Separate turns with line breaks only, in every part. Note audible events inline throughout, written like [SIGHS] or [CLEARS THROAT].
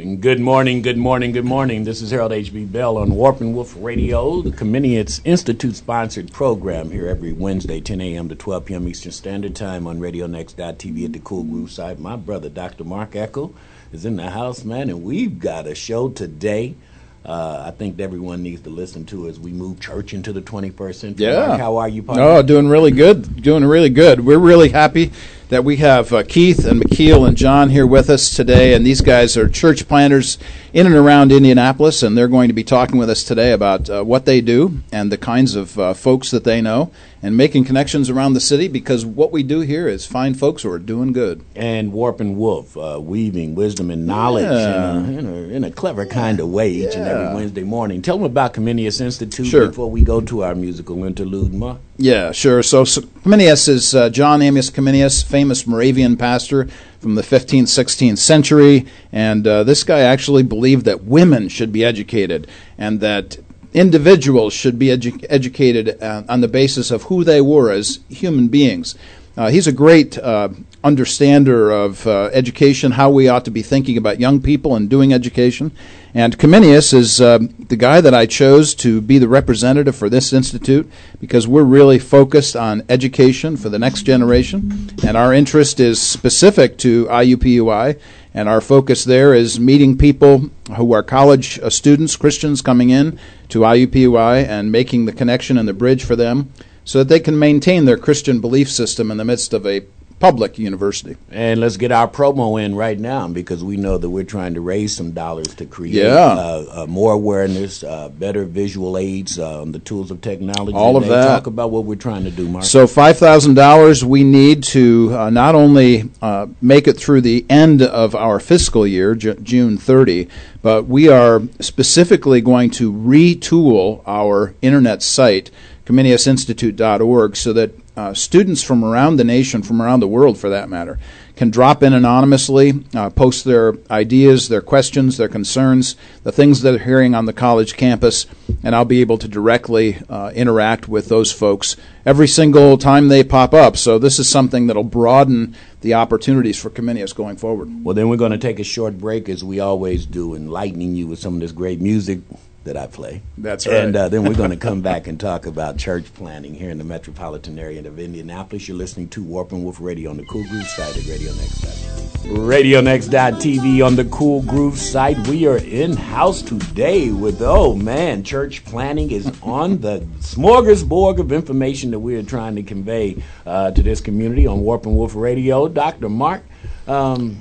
And good morning, good morning, good morning. This is Harold H.B. Bell on Warp and Woof Radio, the Comenius Institute sponsored program here every Wednesday, 10 a.m. to 12 p.m. Eastern Standard Time on RadioNext.tv at the Cool Groove site. My brother, Dr. Mark Echo, is in the house, man, and we've got a show today. Uh, I think everyone needs to listen to as we move church into the 21st century.
Yeah.
Mark, how are you, partner?
Oh, doing really good. Doing really good. We're really happy that we have uh, Keith and McKeel and John here with us today. And these guys are church planters in and around Indianapolis, and they're going to be talking with us today about uh, what they do and the kinds of uh, folks that they know and making connections around the city because what we do here is find folks who are doing good.
and Warp and Woof, uh, weaving wisdom and knowledge
Yeah.
in, a, in, a, in a clever kind of way each and every Wednesday morning. Tell them about Comenius Institute
Sure.
before we go to our musical interlude, Mark.
Yeah, sure. So, so Comenius is uh, John Amos Comenius, famous Moravian pastor from the 15th, 16th century. And uh, this guy actually believed that women should be educated and that individuals should be edu- educated uh, on the basis of who they were as human beings. Uh, he's a great uh, understander of uh, education, how we ought to be thinking about young people and doing education. And Comenius is uh, the guy that I chose to be the representative for this institute because we're really focused on education for the next generation, and our interest is specific to IUPUI. And our focus there is meeting people who are college uh, students, Christians coming in to IUPUI and making the connection and the bridge for them so that they can maintain their Christian belief system in the midst of a public university.
And let's get our promo in right now because we know that we're trying to raise some dollars to create
Yeah.
uh, uh, more awareness, uh, better visual aids uh, on the tools of technology.
All of that.
Talk about what we're trying to do, Mark.
So five thousand dollars we need to uh, not only uh, make it through the end of our fiscal year, Ju- June thirty, but we are specifically going to retool our internet site, ComeniusInstitute.org, so that uh, students from around the nation, from around the world for that matter, can drop in anonymously, uh, post their ideas, their questions, their concerns, the things they're hearing on the college campus, and I'll be able to directly uh, interact with those folks every single time they pop up. So this is something that'll broaden the opportunities for Comenius going forward.
Well, then we're going to take a short break, as we always do, enlightening you with some of this great music that I play.
That's
And
right.
uh, then we're going [LAUGHS] to come back and talk about church planning here in the metropolitan area of Indianapolis. You're listening to Warp and Woof Radio on the Cool Groove site at RadioNext.tv. RadioNext.tv on the Cool Groove site. We are in house today with, oh man, church planning is on the smorgasbord of information that we are trying to convey uh, to this community on Warp and Woof Radio. Dr. Mark, um,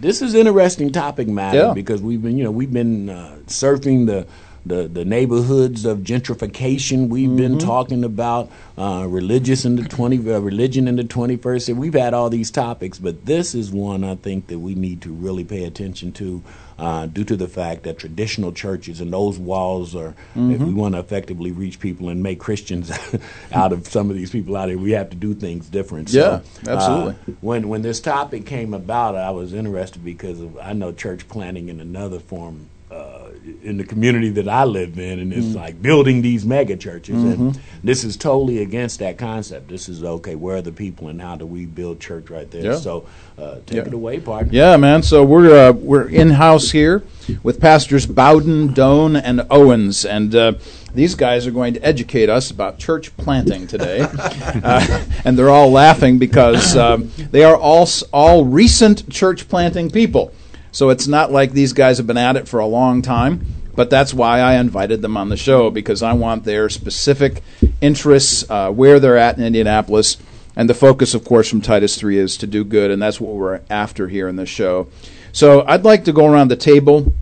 this is an interesting topic matter
Yeah.
because we've been, you know, we've been uh, surfing the, the the neighborhoods of gentrification. We've been
Mm-hmm.
talking about uh, religious in the twenty uh, religion in the twenty first century. We've had all these topics, but this is one I think that we need to really pay attention to, uh, due to the fact that traditional churches and those walls are. If
Mm-hmm.
we want to effectively reach people and make Christians [LAUGHS] out of some of these people out here, we have to do things different. So,
Yeah, absolutely.
uh, when when this topic came about, I was interested because of, I know church planning in another form uh, in the community that I live in, and it's like building these mega churches.
Mm-hmm.
And this is totally against that concept. This is okay. Where are the people, and how do we build church right there?
Yeah.
So uh, take
Yeah.
it away, partner.
Yeah, man. So we're uh, we're in house here with pastors Bowden, Doan, and Owens, and uh, these guys are going to educate us about church planting today. [LAUGHS] uh, and they're all laughing because um, they are all all recent church planting people. So it's not like these guys have been at it for a long time. But that's why I invited them on the show because I want their specific interests, uh, where they're at in Indianapolis, and the focus, of course, from Titus 3 is to do good, and that's what we're after here in this show. So I'd like to go around the table.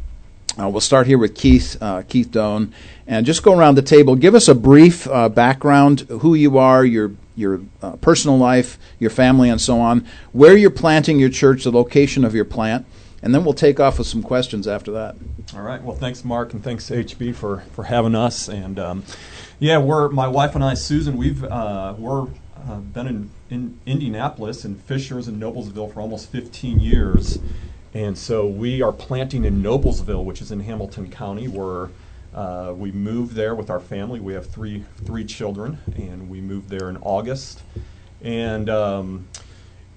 Uh, we'll start here with Keith, uh, Keith Doan, and just go around the table. Give us a brief uh, background, who you are, your your uh, personal life, your family, and so on. Where you're planting your church, the location of your plant, and then we'll take off with some questions after that.
All right. Well, thanks, Mark, and thanks HB for for having us. And um, yeah, we're my wife and I, Susan. We've uh, we're uh, been in, in Indianapolis and Fishers and Noblesville for almost 15 years, and so we are planting in Noblesville, which is in Hamilton County. We're uh, we moved there with our family. We have three three children, and we moved there in August. And um,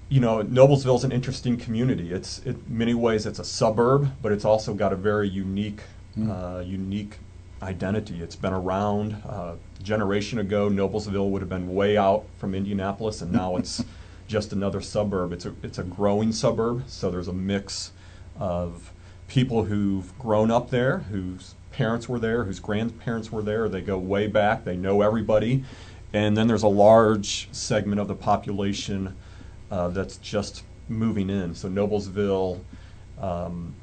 you know, Noblesville is an interesting community. It's in many ways it's a suburb, but it's also got a very unique, mm. uh, unique identity. It's been around. Uh, a generation ago, Noblesville would have been way out from Indianapolis, and now it's [LAUGHS] just another suburb. It's a it's a growing suburb, so there's a mix of people who've grown up there, whose parents were there, whose grandparents were there. They go way back. They know everybody, and then there's a large segment of the population uh, that's just moving in. So Noblesville, um,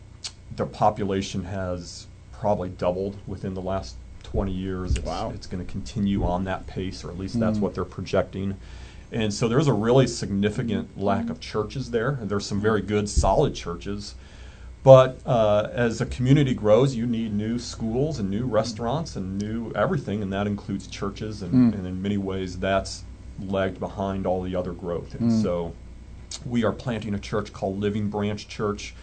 the population has probably doubled within the last 20 years. It's,
wow.
it's going to continue on that pace, or at least that's mm. what they're projecting. And so there's a really significant lack of churches there. And there's some very good, solid churches. But uh, as a community grows, you need new schools and new restaurants and new everything, and that includes churches. And, mm. and in many ways, that's lagged behind all the other growth. And mm. so we are planting a church called Living Branch Church.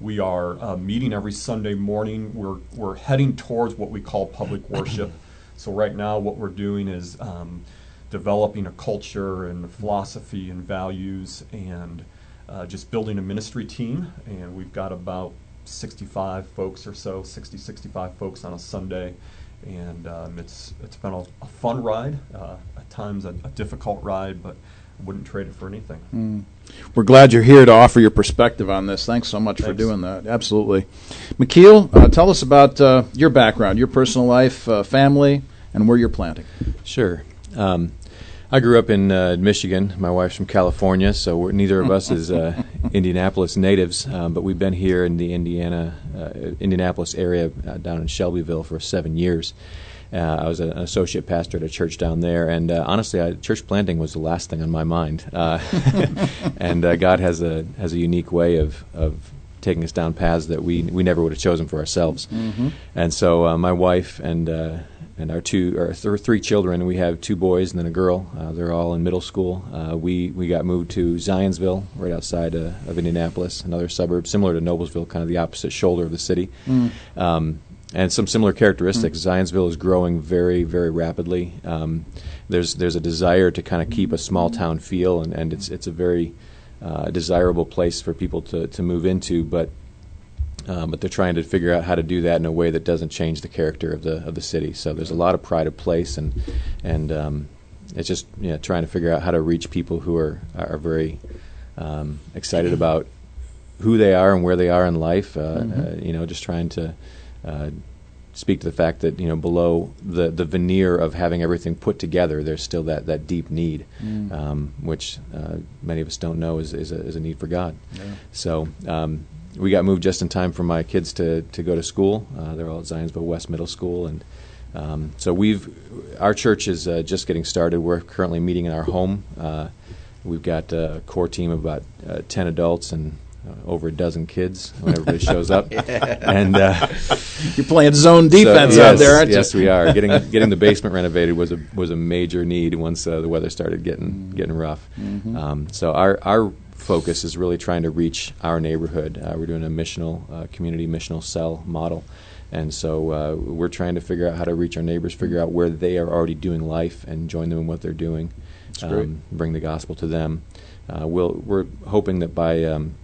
We are uh, meeting every Sunday morning. We're, we're heading towards what we call public [COUGHS] worship. So, right now, what we're doing is um, developing a culture and philosophy and values and uh, just building a ministry team. And we've got about 65 folks or so, 60, 65 folks on a Sunday. And um, it's, it's been a, a fun ride, uh, times a, a difficult ride, but wouldn't trade it for anything.
Mm. We're glad you're here to offer your perspective on this. Thanks so much Thanks. for doing that. Absolutely. McKeel, uh, tell us about uh, your background, your personal life, uh, family, and where you're planting.
Sure. Um, I grew up in uh, Michigan. My wife's from California, so neither of us is uh, [LAUGHS] Indianapolis natives. Um, but we've been here in the Indiana, uh, Indianapolis area down in Shelbyville for seven years. Uh, I was an associate pastor at a church down there, and uh, honestly, I, church planting was the last thing on my mind. Uh, [LAUGHS] and uh, God has a has a unique way of of taking us down paths that we we never would have chosen for ourselves. Mm-hmm. And so, uh, my wife and uh, and our two or th- three children, we have two boys and then a girl. they're all in middle school. we we got moved to Zionsville, right outside of Indianapolis, another suburb similar to Noblesville, kind of the opposite shoulder of the city. Mm. Um, and some similar characteristics. Mm-hmm. Zionsville is growing very, very rapidly. Um, there's there's a desire to kind of keep a small town feel, and, and it's it's a very uh, desirable place for people to, to move into, but um, but they're trying to figure out how to do that in a way that doesn't change the character of the of the city. So there's a lot of pride of place, and and um, it's just you know, trying to figure out how to reach people who are are very um, excited about who they are and where they are in life. Uh, mm-hmm. uh, you know, just trying to uh, speak to the fact that you know below the the veneer of having everything put together, there's still that that deep need, mm. um, which uh, many of us don't know is is a, is a need for God. Yeah. So. Um, we got moved just in time for my kids to, to go to school. Uh, they're all at Zionsville West Middle School, and um, so we've our church is uh, just getting started. We're currently meeting in our home. Uh, we've got a core team of about uh, ten adults and over a dozen kids when everybody shows up. [LAUGHS] yeah. And uh,
you're playing zone defense
so, yes,
out there, aren't
yes, you? Yes, we are. Getting [LAUGHS] getting the basement renovated was a was a major need once uh, the weather started getting mm-hmm. getting rough. Mm-hmm. Um, so our our focus is really trying to reach our neighborhood. Uh, we're doing a missional uh, community missional cell model. And so uh, we're trying to figure out how to reach our neighbors, figure out where they are already doing life, and join them in what they're doing. Um, bring the gospel to them. Uh, we'll, we're hoping that by um,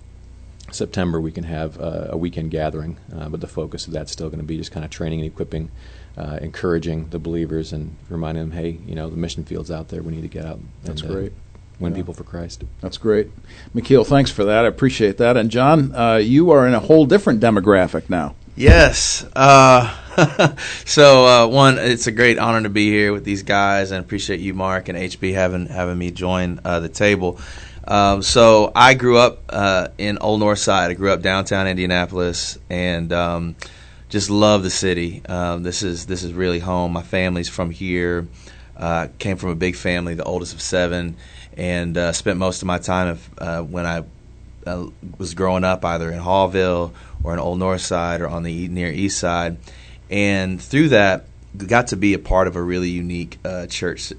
September we can have uh, a weekend gathering, uh, but the focus of that's still going to be just kind of training and equipping, uh, encouraging the believers and reminding them, hey, you know, the mission field's out there. We need to get out.
That's
and,
uh, great.
Win yeah. people for Christ.
That's great, McKeel. Thanks for that. I appreciate that. And John, uh, you are in a whole different demographic now.
Yes. Uh, [LAUGHS] so one, it's a great honor to be here with these guys, and appreciate you, Mark and HB, having having me join the table. Um, so I grew up uh, in Old North Side. I grew up downtown Indianapolis, and um, just love the city. Um, this is this is really home. My family's from here. Uh, came from a big family, the oldest of seven, and uh, spent most of my time uh, when I uh, was growing up either in Haughville or in Old North Side or on the near East Side. And through that, got to be a part of a really unique uh, church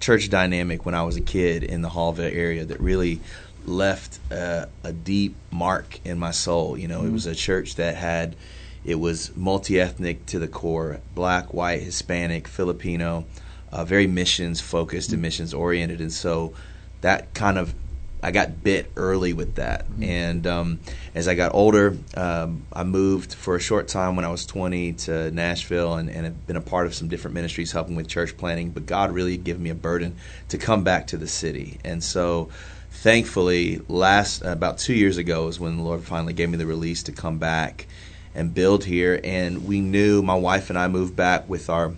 church dynamic when I was a kid in the Haughville area that really left uh, a deep mark in my soul. You know, mm-hmm. it was a church that had it was multi-ethnic to the core, black, white, Hispanic, Filipino, uh, very missions focused mm-hmm. and missions oriented, and so that kind of I got bit early with that, mm-hmm. and um, as I got older, um, I moved for a short time when I was 20 to Nashville, and, and have been a part of some different ministries helping with church planning. But God really gave me a burden to come back to the city, and so thankfully, last about two years ago is when the Lord finally gave me the release to come back and build here. And we knew my wife and I moved back with our.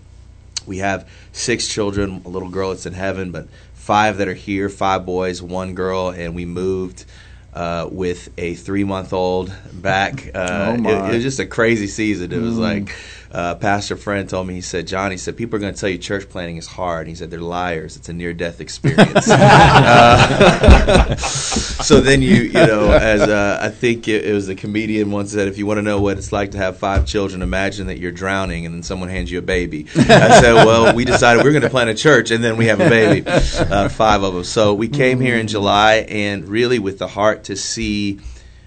We have six children, a little girl that's in heaven, but five that are here, five boys, one girl, and we moved uh, with a three month old back. Uh, oh it, it, was just a crazy season. It was mm. like uh, pastor friend told me, he said, John, he said, people are going to tell you church planting is hard. He said, they're liars. It's a near death experience. [LAUGHS] uh, [LAUGHS] so then you, you know, as uh, I think it, it, was a comedian once said, if you want to know what it's like to have five children, imagine that you're drowning and then someone hands you a baby. I said, well, we decided we're going to plant a church and then we have a baby, uh, five of them. So we came here in July and really with the heart to see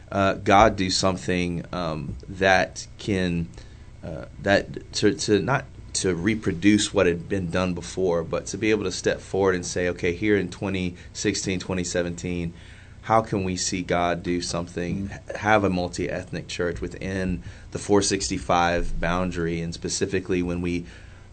uh, God do something um, that can – uh, that to, to not to reproduce what had been done before, but to be able to step forward and say, okay, here in 2016, 2017, how can we see God do something, mm-hmm. have a multi ethnic church within the 465 boundary, and specifically when we,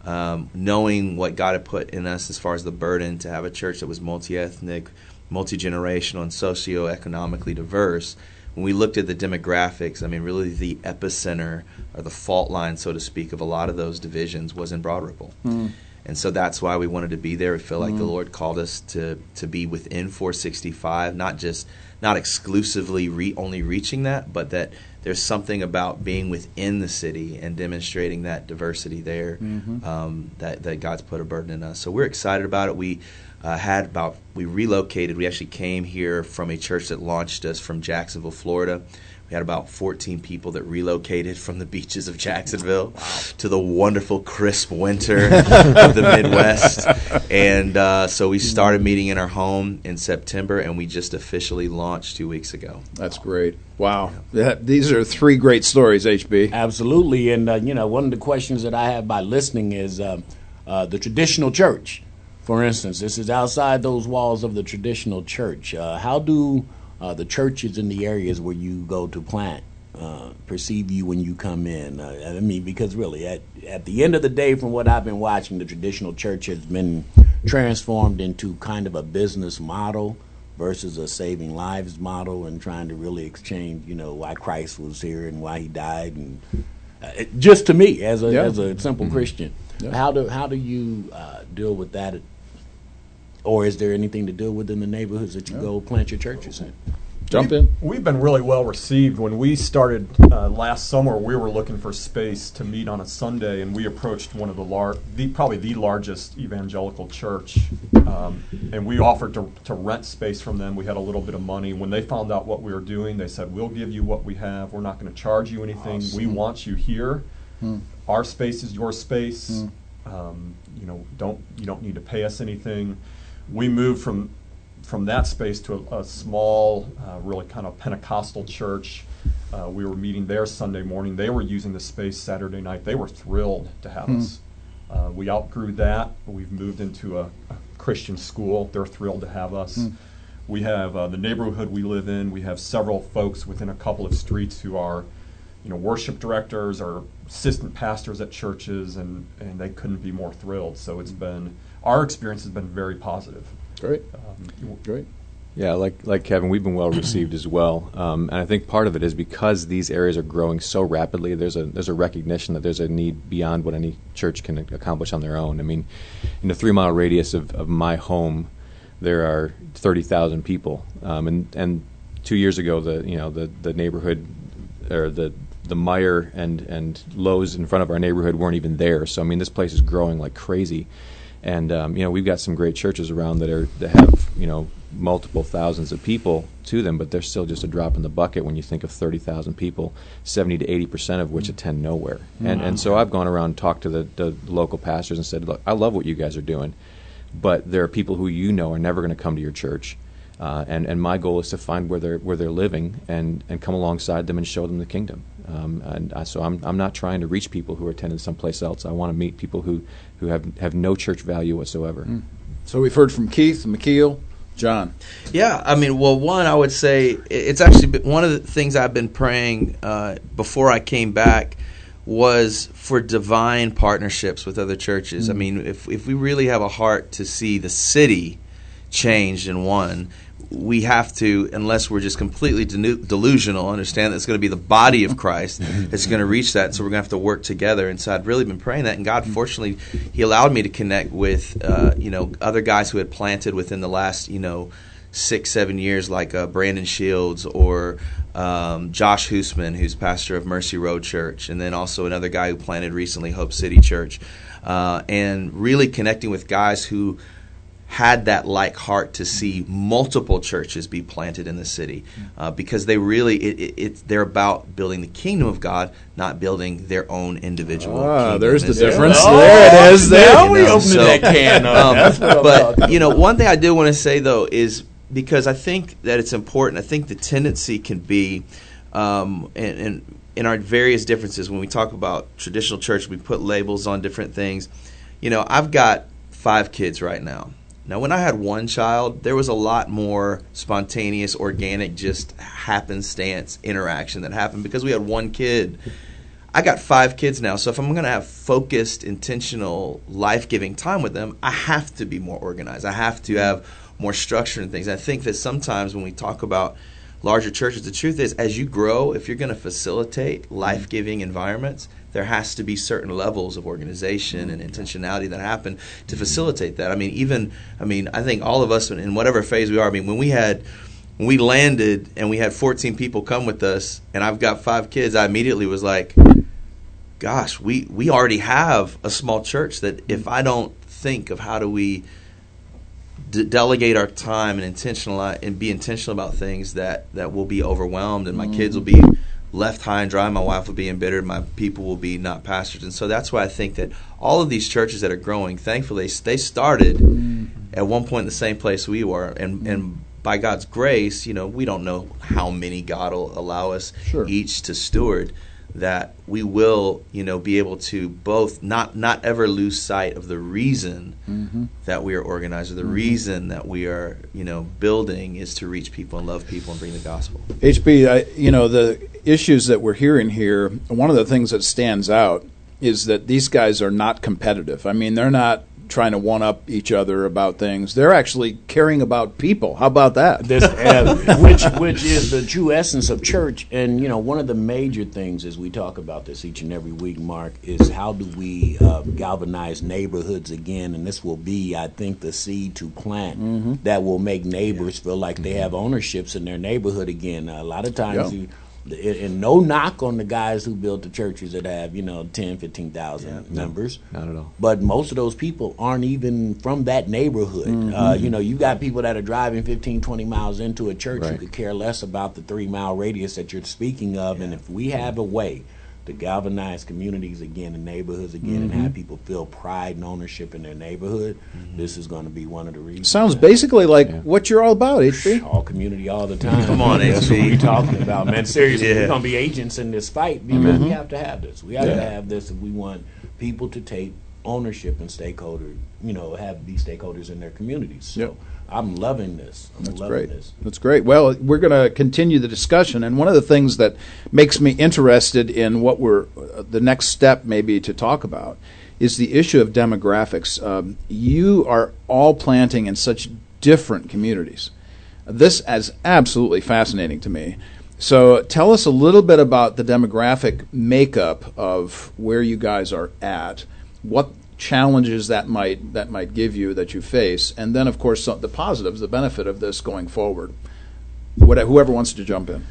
um, knowing what God had put in us as far as the burden to have a church that was multi ethnic, multi generational, and socioeconomically diverse when we looked at the demographics, I mean, really the epicenter or the fault line, so to speak, of a lot of those divisions was in Broad Ripple. Mm. And so that's why we wanted to be there. We feel like mm. the Lord called us to to be within 465, not just not exclusively re, only reaching that, but that there's something about being within the city and demonstrating that diversity there mm-hmm. um, that that God's put a burden in us. So we're excited about it. We uh, had about we relocated. We actually came here from a church that launched us from Jacksonville, Florida. We had about 14 people that relocated from the beaches of Jacksonville wow. to the wonderful, crisp winter [LAUGHS] of the Midwest. And uh, so we started meeting in our home in September, and we just officially launched two weeks ago.
That's great. Wow. Yeah, these are three great stories, HB.
Absolutely. And, uh, you know, one of the questions that I have by listening is um, uh, the traditional church for instance, this is outside those walls of the traditional church. Uh, how do uh, the churches in the areas where you go to plant uh, perceive you when you come in? Uh, I mean, because really, at at the end of the day, from what I've been watching, the traditional church has been transformed into kind of a business model versus a saving lives model, and trying to really exchange, you know, why Christ was here and why He died, and uh, just to me as a yeah. as a simple mm-hmm. Christian. Yeah. How do how do you uh, deal with that or is there anything to do within the neighborhoods that you yeah. go plant your churches in?
Jump in.
We've been really well received. When we started uh, last summer, we were looking for space to meet on a Sunday, and we approached one of the lar- the probably the largest evangelical church, um, and we offered to, to rent space from them. We had a little bit of money. When they found out what we were doing, they said, "We'll give you what we have. We're not going to charge you anything. Awesome. We want you here. Hmm. Our space is your space. Hmm. Um, you know, don't you don't need to pay us anything." We moved from from that space to a, a small, uh, really kind of Pentecostal church. Uh, we were meeting there Sunday morning. They were using the space Saturday night. They were thrilled to have hmm. us. Uh, we outgrew that. We've moved into a, a, Christian school. They're thrilled to have us. Hmm. We have uh, the neighborhood we live in. We have several folks within a couple of streets who are, you know, worship directors or assistant pastors at churches, and, and they couldn't be more thrilled. So it's been our experience has been very positive.
Great, um, great.
Yeah, like like Kevin, we've been well received as well, um, and I think part of it is because these areas are growing so rapidly. There's a there's a recognition that there's a need beyond what any church can accomplish on their own. I mean, in a three mile radius of, of my home, there are thirty thousand people, um, and and two years ago, the you know the the neighborhood or the the Meijer and and Lowe's in front of our neighborhood weren't even there. So I mean, this place is growing like crazy. And um, you know, we've got some great churches around that are that have you know multiple thousands of people to them, but they're still just a drop in the bucket when you think of thirty thousand people, seventy to eighty percent of which mm-hmm. attend nowhere. And and so I've gone around and talked to the, the local pastors and said, look, I love what you guys are doing, but there are people who you know are never going to come to your church. Uh, and, and my goal is to find where they're where they're living and, and come alongside them and show them the kingdom. Um, and I, so I'm I'm not trying to reach people who are attending someplace else. I want to meet people who, who have, have no church value whatsoever. Mm.
So we've heard from Keith, McKeel, John.
Yeah, I mean, well, one, I would say it's actually been, one of the things I've been praying uh, before I came back was for divine partnerships with other churches. Mm-hmm. I mean, if if we really have a heart to see the city changed and one, we have to, unless we're just completely delusional, understand that it's going to be the body of Christ [LAUGHS] that's going to reach that. So we're going to have to work together. And so I'd really been praying that, and God, fortunately, He allowed me to connect with, uh, you know, other guys who had planted within the last, you know, six, seven years, like uh, Brandon Shields or um, Josh Husmann, who's pastor of Mercy Road Church, and then also another guy who planted recently Hope City Church, uh, and really connecting with guys who had that like heart to see multiple churches be planted in the city uh, because they really it, it, it, they're about building the kingdom of God, not building their own individual.
Ah, there's the difference.
Oh, there it is. There
now
we opened so, that can.
Um, but you know, one thing I do want to say though is because I think that it's important. I think the tendency can be, um, and, and in our various differences when we talk about traditional church, we put labels on different things. You know, I've got five kids right now now, when I had one child, there was a lot more spontaneous, organic, just happenstance interaction that happened because we had one kid. I got five kids now, so if I'm going to have focused, intentional, life giving time with them, I have to be more organized. I have to have more structure and things. I think that sometimes when we talk about larger churches, the truth is, as you grow, if you're going to facilitate life giving environments, there has to be certain levels of organization and intentionality that happen to facilitate that. I mean, even I mean, I think all of us in whatever phase we are. I mean, when we had when we landed and we had 14 people come with us, and I've got five kids, I immediately was like, "Gosh, we we already have a small church that if I don't think of how do we." delegate our time and intentional and be intentional about things that that will be overwhelmed and my kids will be left high and dry. My wife will be embittered. My people will be not pastors. And so that's why I think that all of these churches that are growing, thankfully, they started mm-hmm. at one point in the same place we were. And, mm-hmm. and by God's grace, you know, we don't know how many God will allow us sure. each to steward that we will, you know, be able to both not not ever lose sight of the reason mm-hmm. that we are organized, or the mm-hmm. reason that we are, you know, building is to reach people and love people and bring the gospel.
HB, I, you know, the issues that we're hearing here, one of the things that stands out is that these guys are not competitive. I mean, they're not trying to one up each other about things. They're actually caring about people. How about that?
This, [LAUGHS] uh, which which is the true essence of church. And you know, one of the major things as we talk about this each and every week, Mark, is how do we uh, galvanize neighborhoods again? And this will be, I think, the seed to plant mm-hmm. that will make neighbors feel like they have ownerships in their neighborhood again. Uh, a lot of times you and no knock on the guys who built the churches that have you know 10 15,000 yeah, members
no, not at all
but most of those people aren't even from that neighborhood mm-hmm. uh, you know you got people that are driving 15 20 miles into a church right. who could care less about the 3 mile radius that you're speaking of yeah. and if we have a way to galvanize communities again and neighborhoods again mm-hmm. and have people feel pride and ownership in their neighborhood, mm-hmm. this is going to be one of the reasons.
Sounds basically like yeah. what you're all about, HB.
All community all the time.
Come on,
That's what we're talking about, man. Seriously, yeah. we're going to be agents in this fight because mm-hmm. we have to have this. We have yeah. to have this if we want people to take ownership and stakeholder, you know, have these stakeholders in their communities. So. Yep. I'm loving this. I'm
That's
loving
great.
This.
That's great. Well, we're going to continue the discussion, and one of the things that makes me interested in what we're uh, the next step maybe to talk about is the issue of demographics. Um, you are all planting in such different communities. This is absolutely fascinating to me. So, tell us a little bit about the demographic makeup of where you guys are at. What challenges that might that might give you that you face, and then of course the positives, the benefit of this going forward. Whatever, whoever wants to jump in.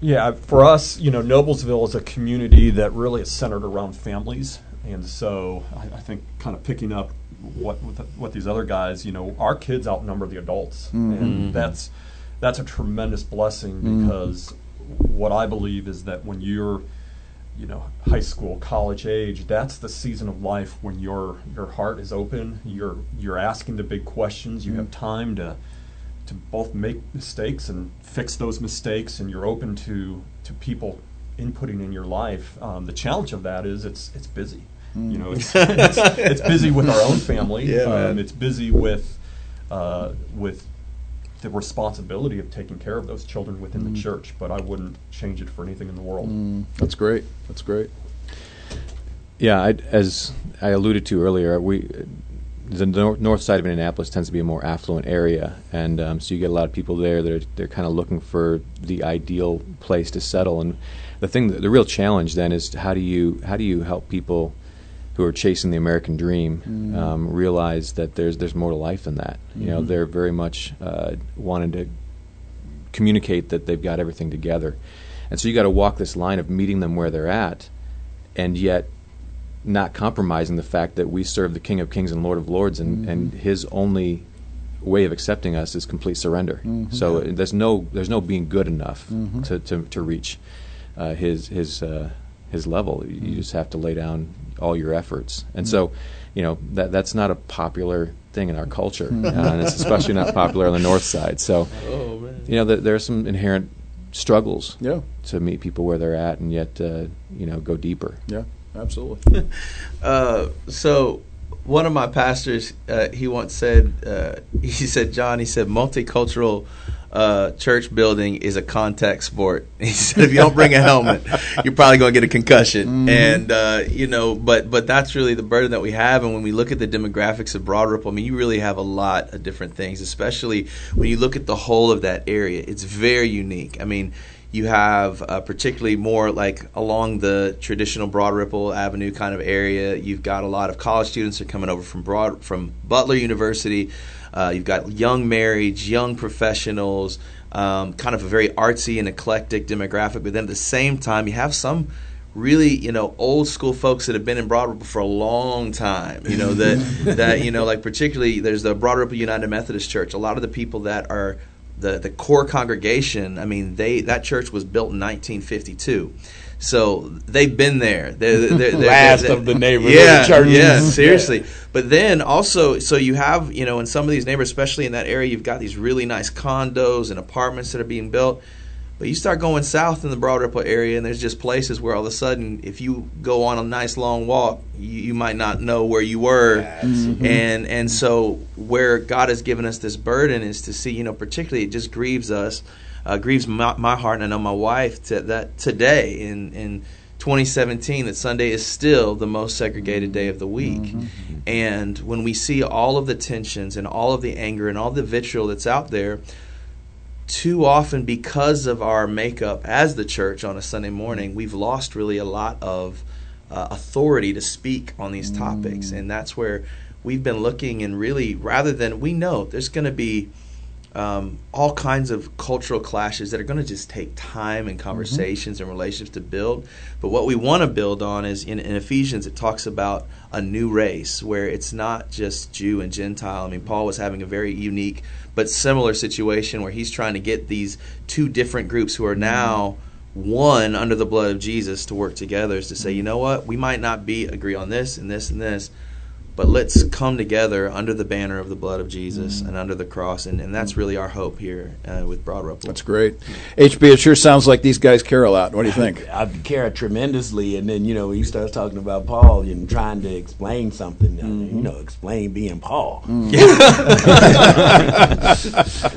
Yeah, for us, you know, Noblesville is a community that really is centered around families, and so I, I think kind of picking up what what these other guys, you know, our kids outnumber the adults, mm-hmm. and that's that's a tremendous blessing mm-hmm. because mm-hmm. what I believe is that when you're you know high school college age that's the season of life when your your heart is open. You're you're asking the big questions. You mm-hmm. have time to to both make mistakes and fix those mistakes and you're open to to people inputting in your life. Um, the challenge of that is it's it's busy. Mm. you know it's, it's, it's busy with our own family. [LAUGHS]
Yeah,
um, it's busy with uh, with the responsibility of taking care of those children within
Mm.
the church. But I wouldn't change it for anything in the world.
That's great. That's great.
Yeah, I, as I alluded to earlier, we the nor- north side of Indianapolis tends to be a more affluent area, and um, so you get a lot of people there that are, they're kind of looking for the ideal place to settle. And the thing, the real challenge then is how do you how do you help people who are chasing the American dream um, realize that there's there's more to life than that. You know, they're very much uh, wanting to communicate that they've got everything together, and so you got to walk this line of meeting them where they're at, and yet not compromising the fact that we serve the King of Kings and Lord of Lords, and, and His only way of accepting us is complete surrender. So uh, there's no there's no being good enough to, to to reach uh, His His uh, His level. You just have to lay down all your efforts, and so you know that that's not a popular thing in our culture, uh, and it's especially not popular on the north side. So
Oh man.
you know th- there are some inherent struggles
Yeah.
to meet people where they're at, and yet uh, you know go deeper.
Yeah. Absolutely. [LAUGHS]
Uh, so one of my pastors, uh, he once said, uh, [LAUGHS] he said, John, he said, multicultural uh, church building is a contact sport. [LAUGHS] He said, if you don't bring a helmet, you're probably going to get a concussion. And uh, you know, but but that's really the burden that we have. And when we look at the demographics of Broad Ripple, I mean, you really have a lot of different things, especially when you look at the whole of that area. It's very unique. I mean you have uh, particularly more like along the traditional Broad Ripple Avenue kind of area. You've got a lot of college students are coming over from Broad from Butler University. Uh, you've got young marrieds, young professionals, um, kind of a very artsy and eclectic demographic. But then at the same time, you have some really you know old school folks that have been in Broad Ripple for a long time. You know that [LAUGHS] that you know like particularly there's the Broad Ripple United Methodist Church. A lot of the people that are the the core congregation. I mean, they that church was built in 1952. So they've been there. They're, they're, they're,
Last
they're-
of the neighborhood
yeah,
churches.
Yeah, seriously. But then also, so you have you know in some of these neighborhoods, especially in that area, you've got these really nice condos and apartments that are being built. But you start going south in the Broad Ripple area, and there's just places where all of a sudden, if you go on a nice long walk, you, you might not know where you were. And and so where God has given us this burden is to see, you know, particularly it just grieves us, uh, grieves my, my heart, and I know my wife to, that today in in 2017 that Sunday is still the most segregated day of the week. And when we see all of the tensions and all of the anger and all the vitriol that's out there, too often because of our makeup as the church on a Sunday morning, we've lost really a lot of uh, authority to speak on these topics, and that's where we've been looking and really rather than we know there's going to be um, all kinds of cultural clashes that are going to just take time and conversations and relationships to build. But what we want to build on is in, in Ephesians, it talks about a new race where it's not just Jew and Gentile. I mean, Paul was having a very unique but similar situation where he's trying to get these two different groups who are now one under the blood of Jesus to work together is to say, you know what, we might not be agree on this and this and this, but let's come together under the banner of the blood of Jesus and under the cross, and, and that's really our hope here uh, with Broad Ripple.
That's great. HB, it sure sounds like these guys care a lot. What do you think? [LAUGHS]
I care tremendously, and then you know he starts talking about Paul and trying to explain something. uh, You know, explain being Paul. [LAUGHS] [LAUGHS]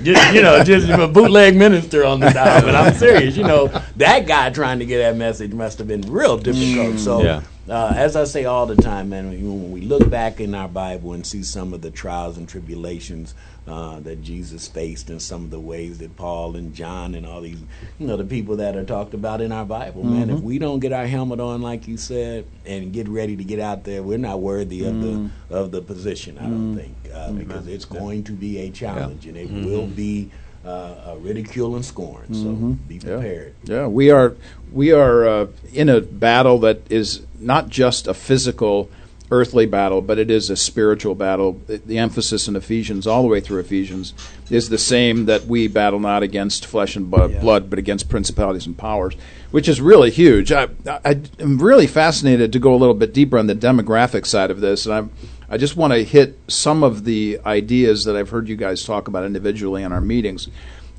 just, you know, just a bootleg minister on the dial. But I'm serious. You know, that guy trying to get that message must have been real difficult. So,
Yeah.
Uh, as I say all the time, man, when we look back in our Bible and see some of the trials and tribulations uh, that Jesus faced, and some of the ways that Paul and John and all these, you know, the people that are talked about in our Bible, man, if we don't get our helmet on, like you said, and get ready to get out there, we're not worthy of the of the position. I don't think uh, because it's going to be a challenge, and it will be. Uh, a ridicule and scorn. So be
Yeah.
prepared.
Yeah, we are we are uh, in a battle that is not just a physical, earthly battle, but it is a spiritual battle. The, emphasis in Ephesians, all the way through Ephesians, is the same that we battle not against flesh and blood,
Yeah.
blood but against principalities and powers, which is really huge. I, I, I'm really fascinated to go a little bit deeper on the demographic side of this, and I'm. I just want to hit some of the ideas that I've heard you guys talk about individually in our meetings.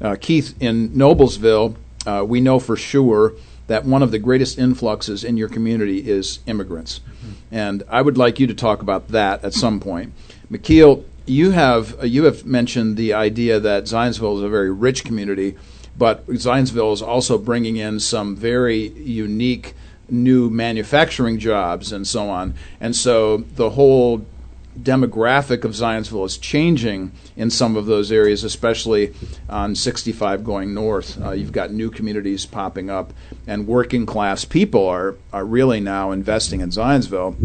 Uh, Keith, in Noblesville, uh, we know for sure that one of the greatest influxes in your community is immigrants. And I would like you to talk about that at some point. McKeel, you have uh, you have mentioned the idea that Zionsville is a very rich community, but Zionsville is also bringing in some very unique new manufacturing jobs and so on. And so the whole demographic of Zionsville is changing in some of those areas, especially on 65 going north. Uh, you've got new communities popping up, and working class people are, are really now investing in Zionsville.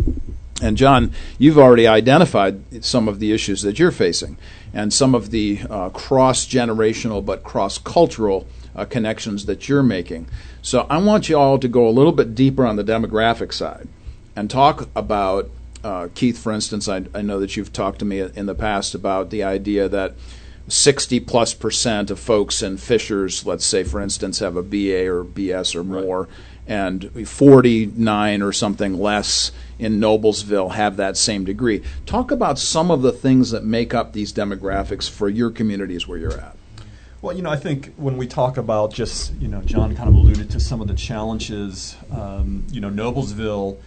And John, you've already identified some of the issues that you're facing and some of the uh, cross generational but cross cultural uh, connections that you're making. So I want you all to go a little bit deeper on the demographic side and talk about uh, Keith, for instance. I, I know that you've talked to me in the past about the idea that 60 plus percent of folks in Fishers, let's say, for instance, have a BA or BS or more, right. and 49 or something less in Noblesville have that same degree. Talk about some of the things that make up these demographics for your communities where you're at.
Well, you know, I think when we talk about just, you know, John kind of alluded to some of the challenges. Um, you know, Noblesville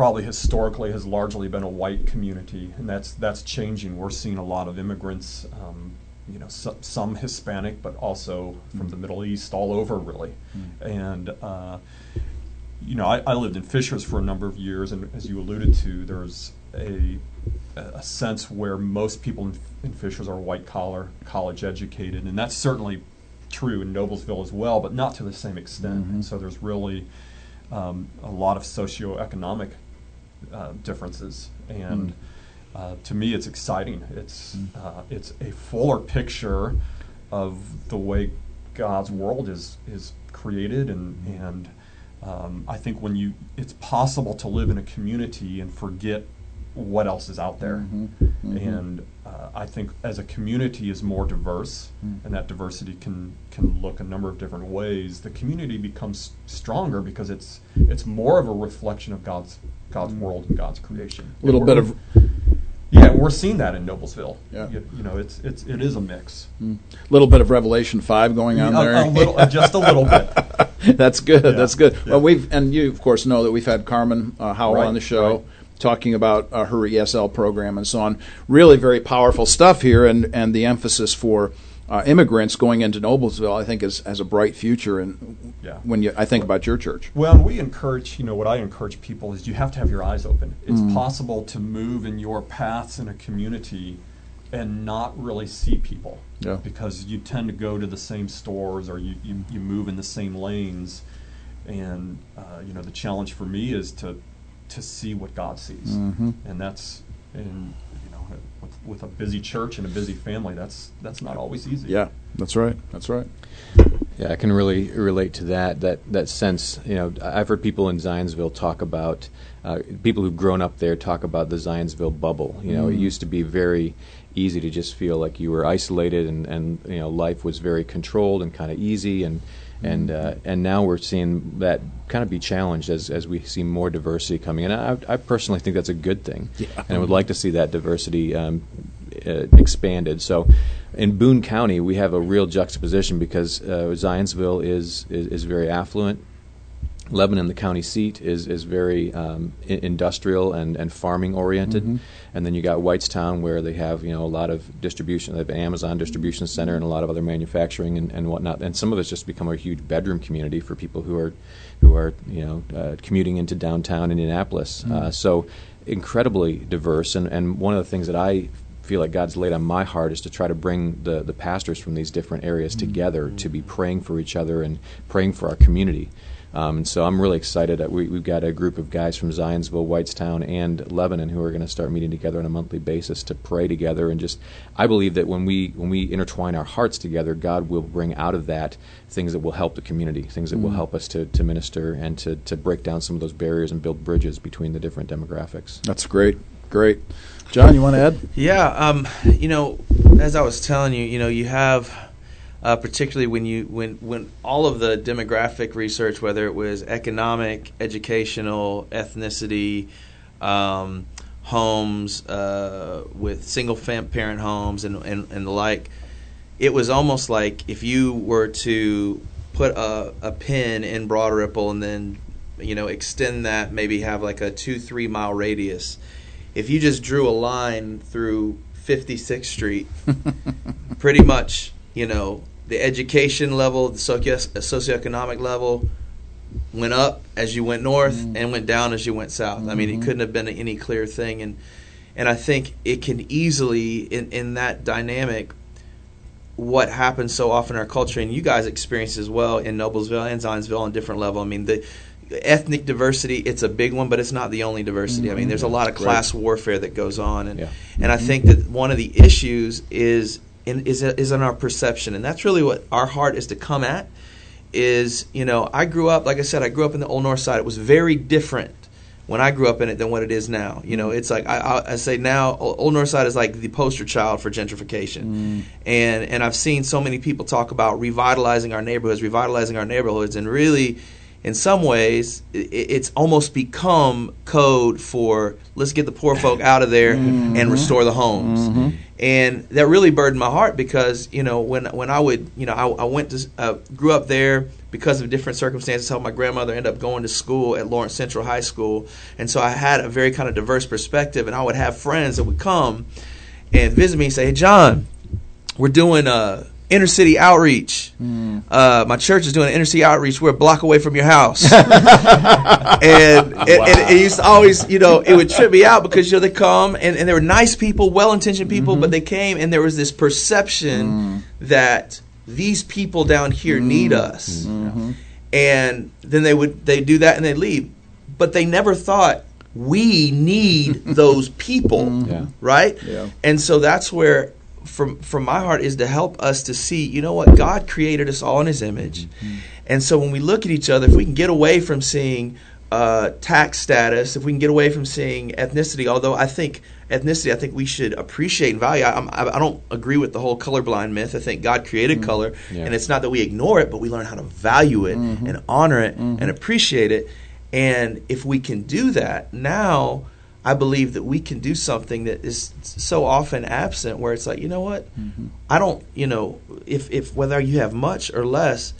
probably historically has largely been a white community, and that's that's changing. We're seeing a lot of immigrants, um, you know, so, some Hispanic, but also from mm. the Middle East, all over really. Mm. And uh, you know, I, I, lived in Fishers for a number of years, and as you alluded to, there's a a sense where most people in, in Fishers are white collar, college educated, and that's certainly true in Noblesville as well, but not to the same extent. Mm-hmm. And so there's really um, a lot of socioeconomic uh, differences, and mm. uh, to me, it's exciting. It's mm. uh, it's a fuller picture of the way God's world is is created, and mm. and um, I think when you it's possible to live in a community and forget what else is out there. Mm-hmm. Mm-hmm. And uh, I think as a community is more diverse, mm. and that diversity can can look a number of different ways. The community becomes stronger because it's it's more of a reflection of God's God's mm. world and God's creation.
A little bit of
yeah, we're seeing that in Noblesville. Yeah, you, you know, it's it's it is a mix. A
mm. little bit of Revelation five going on
a,
there.
A little, [LAUGHS] just a little bit. [LAUGHS]
That's good. Yeah. That's good. Yeah. Well, we've and you of course know that we've had Carmen uh, Howell right. on the show. Right talking about uh, her ESL program and so on. Really, very powerful stuff here, and and the emphasis for uh, immigrants going into Noblesville, I think, is has a bright future. And yeah. when you, I think about your church.
Well, we encourage, you know, what I encourage people is you have to have your eyes open. It's mm. possible to move in your paths in a community and not really see people yeah. because you tend to go to the same stores or you, you, you move in the same lanes. And uh, you know, the challenge for me is to to see what God sees, mm-hmm. and that's in you know with, with, a busy church and a busy family, that's that's not always easy.
Yeah, that's right. That's right.
Yeah, I can really relate to that. That that sense. You know, I've heard people in Zionsville talk about uh, people who've grown up there talk about the Zionsville bubble. You know, mm. it used to be very easy to just feel like you were isolated and and you know life was very controlled and kind of easy and and uh, and now we're seeing that kind of be challenged as as we see more diversity coming. And I, I personally think that's a good thing, yeah. and I would like to see that diversity um, uh, expanded. So, in Boone County, we have a real juxtaposition because uh, Zionsville is, is, is very affluent. Lebanon, the county seat, is is very um, I- industrial and, and farming oriented, mm-hmm. and then you got Whitestown where they have you know a lot of distribution. They have an Amazon distribution center and a lot of other manufacturing and, and whatnot. And some of it's just become a huge bedroom community for people who are who are you know uh, commuting into downtown Indianapolis. Mm-hmm. Uh, so incredibly diverse. And and one of the things that I feel like God's laid on my heart is to try to bring the, the pastors from these different areas mm-hmm. together to be praying for each other and praying for our community. Um, and so I'm really excited that we, have got a group of guys from Zionsville, Whitestown, and Lebanon who are going to start meeting together on a monthly basis to pray together. And just, I believe that when we when we intertwine our hearts together, God will bring out of that things that will help the community, things that mm will help us to, to minister and to, to break down some of those barriers and build bridges between the different demographics.
That's great. Great. John, you want to add?
Yeah. Um, you know, as I was telling you, you know, you have uh, particularly when you when when all of the demographic research, whether it was economic, educational, ethnicity, um, homes uh, with single fam- parent homes and, and and the like, it was almost like if you were to put a, a pin in Broad Ripple and then you know extend that, maybe have like a two three mile radius. If you just drew a line through 56th Street, [LAUGHS] pretty much, you know, the education level, the socio- socioeconomic level went up as you went north mm-hmm. and went down as you went south. Mm-hmm. I mean, it mm-hmm. couldn't have been any clear thing. And and I think it can easily in in that dynamic. What happens so often in our culture, and you guys experience as well in Noblesville and Zionsville on different level. I mean, the ethnic diversity it's a big one but it's not the only diversity mm-hmm. i mean there's a lot of class right. warfare that goes on and yeah. and i mm-hmm. think that one of the issues is in is, is in our perception. And that's really what our heart is to come at is you know i grew up like i said i grew up in the old north side. It was very different when i grew up in it than what it is now. You know it's like i, I, I say now old north side is like the poster child for gentrification. Mm. and and i've seen so many people talk about revitalizing our neighborhoods revitalizing our neighborhoods and really in some ways, it's almost become code for let's get the poor folk [LAUGHS] out of there mm-hmm. and restore the homes. Mm-hmm. And that really burdened my heart because you know when when I would you know I, I went to uh, grew up there because of different circumstances. Helped my grandmother end up going to school at Lawrence Central High School, and so I had a very kind of diverse perspective. And I would have friends that would come and visit me and say, "Hey, John, we're doing a." Inner city outreach. Mm. Uh, my church is doing an inner city outreach. We're a block away from your house. and, wow. and, and, it used to always, you know, it would trip me out because, you know, they come and, and they were nice people, well intentioned people, mm-hmm. but they came and there was this perception mm. that these people down here mm. need us. Mm-hmm. And then they would, they do that and they leave. But they never thought, we need [LAUGHS] those people, yeah. right? Yeah. And so that's where from from my heart is to help us to see, you know what, God created us all in His image, mm-hmm. and so when we look at each other, if we can get away from seeing uh, tax status, if we can get away from seeing ethnicity, although I think ethnicity, I think we should appreciate and value. I, I, I don't agree with the whole colorblind myth. I think God created mm-hmm. color, yeah. and it's not that we ignore it, but we learn how to value it mm-hmm. and honor it and mm-hmm. appreciate it. And if we can do that, now I believe that we can do something that is so often absent where it's like, you know what? Mm-hmm. I don't, you know, if, if whether you have much or less,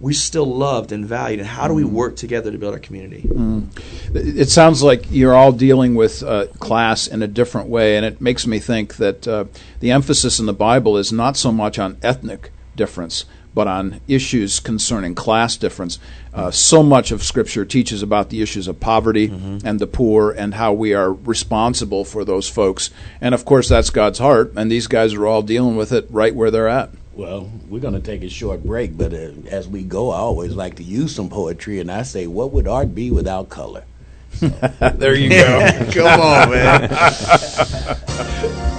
we're still loved and valued. And how do we mm-hmm. work together to build our community? Mm.
It sounds like you're all dealing with uh, class in a different way. And it makes me think that uh, the emphasis in the Bible is not so much on ethnic difference but on issues concerning class difference. Uh, so much of Scripture teaches about the issues of poverty mm-hmm. and the poor and how we are responsible for those folks. And of course, that's God's heart, and these guys are all dealing with it right where they're at.
Well, we're going to take a short break, but uh, as we go, I always like to use some poetry, and I say, What would art be without color? [LAUGHS]
So. there you go. [LAUGHS]
Come on, man.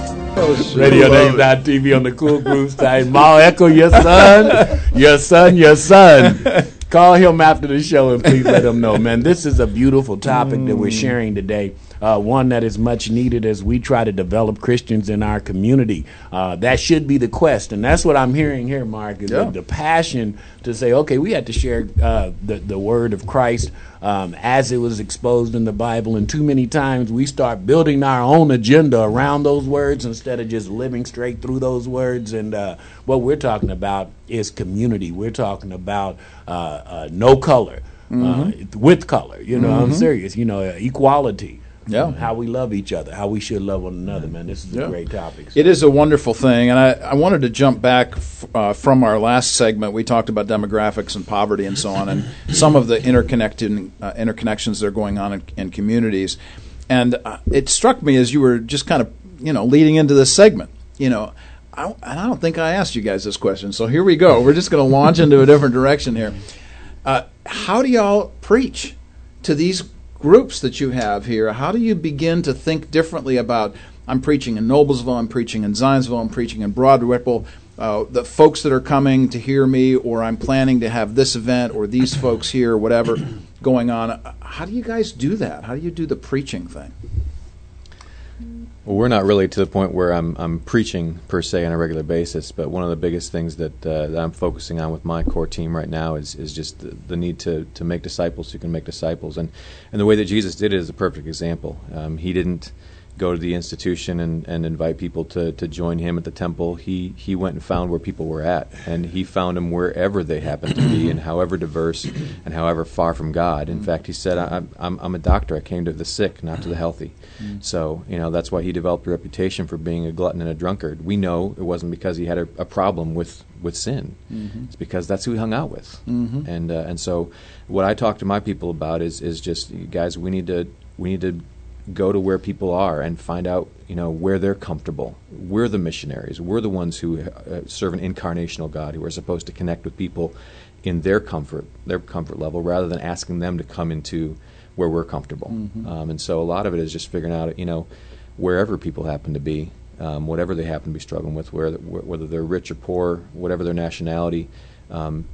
[LAUGHS]
Oh, Radio TV on the Cool Groove side. Ma Echo, your son, your son, your son. [LAUGHS] Call him after the show and please let him know, man. This is a beautiful topic mm. that we're mm. sharing today. Uh, one that is much needed as we try to develop Christians in our community. Uh, that should be the quest, and that's what I'm hearing here, Mark. Is yeah. the, the, passion to say, okay, we had to share uh, the the word of Christ um, as it was exposed in the Bible. And too many times we start building our own agenda around those words instead of just living straight through those words. And uh, what we're talking about is community. We're talking about uh, uh, no color. Uh, mm-hmm. with color, you know, mm-hmm. I'm serious. You know, equality, yeah. how we love each other, how we should love one another, man. This is yeah. a great topic.
So. It is a wonderful thing, and I, I wanted to jump back f- uh, from our last segment. We talked about demographics and poverty and so on, and some of the interconnected uh, interconnections that are going on in, in communities. And uh, it struck me as you were just kind of you know leading into this segment, you know. I, and I don't think I asked you guys this question, so here we go. We're just going to launch into a different direction here. Uh, how do y'all preach to these groups that you have here, how do you begin to think differently about? I'm preaching in Noblesville, I'm preaching in Zionsville, I'm preaching in Broad Ripple. Uh, the folks that are coming to hear me, or I'm planning to have this event, or these folks here, whatever [CLEARS THROAT] going on. How do you guys do that? How do you do the preaching thing?
Well, we're not really to the point where I'm I'm preaching per se on a regular basis, but one of the biggest things that, uh, that I'm focusing on with my core team right now is is just the, the, need to, to make disciples who can make disciples, and and the way that Jesus did it is a perfect example. Um, he didn't go to the institution and, and invite people to, to join him at the temple. He he went and found where people were at, and he found them wherever they happened to be, and however diverse and however far from God. In fact, he said, "I'm I'm, I'm a doctor. I came to the sick, not to the healthy." So you know that's why he developed a reputation for being a glutton and a drunkard. We know it wasn't because he had a, a problem with with sin. It's because that's who he hung out with, and uh, and so what I talk to my people about is is just guys, we need to we need to go to where people are and find out you know where they're comfortable. We're the missionaries. We're the ones who uh, serve an incarnational God who are supposed to connect with people in their comfort, their comfort level, rather than asking them to come into where we're comfortable. Um, and so a lot of it is just figuring out you know wherever people happen to be, um, whatever they happen to be struggling with, where, whether they're rich or poor, whatever their nationality. Um,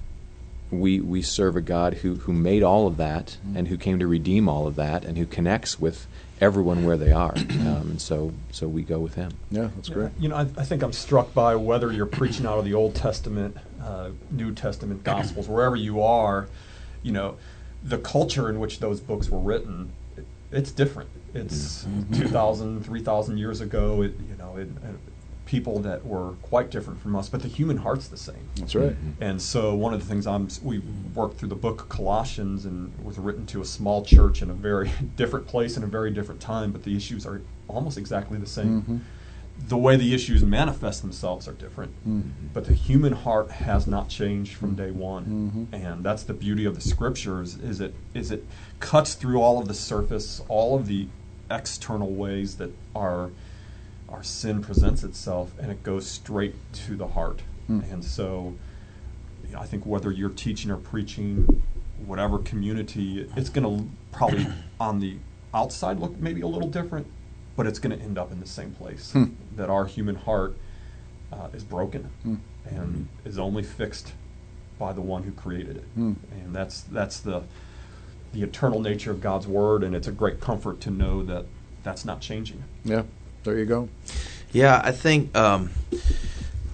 we we serve a God who who made all of that and who came to redeem all of that and who connects with everyone where they are. Um, and so so we go with him.
Yeah, that's great.
You know, I, I think I'm struck by whether you're preaching out of the Old Testament, uh, New Testament Gospels, wherever you are, you know, the culture in which those books were written, it, it's different. It's 2,000, 3,000 years ago, it, you know, it, uh, people that were quite different from us, but the human heart's the same.
That's right. Mm-hmm.
And so one of the things I'm we worked through the book Colossians and it was written to a small church in a very [LAUGHS] different place in a very different time, but the issues are almost exactly the same. Mm-hmm. The way the issues manifest themselves are different, mm-hmm. but the human heart has not changed from day one, and that's the beauty of the scriptures. Is it is it cuts through all of the surface, all of the external ways that our our sin presents itself and it goes straight to the heart. Hmm. And so I think whether you're teaching or preaching, whatever community, it's going to probably [CLEARS THROAT] on the outside look maybe a little different, but it's going to end up in the same place. Hmm. That our human heart uh, is broken hmm. and is only fixed by the one who created it. And that's that's the the eternal nature of God's word, and it's a great comfort to know that that's not changing.
Yeah, there you go.
Yeah, I think um,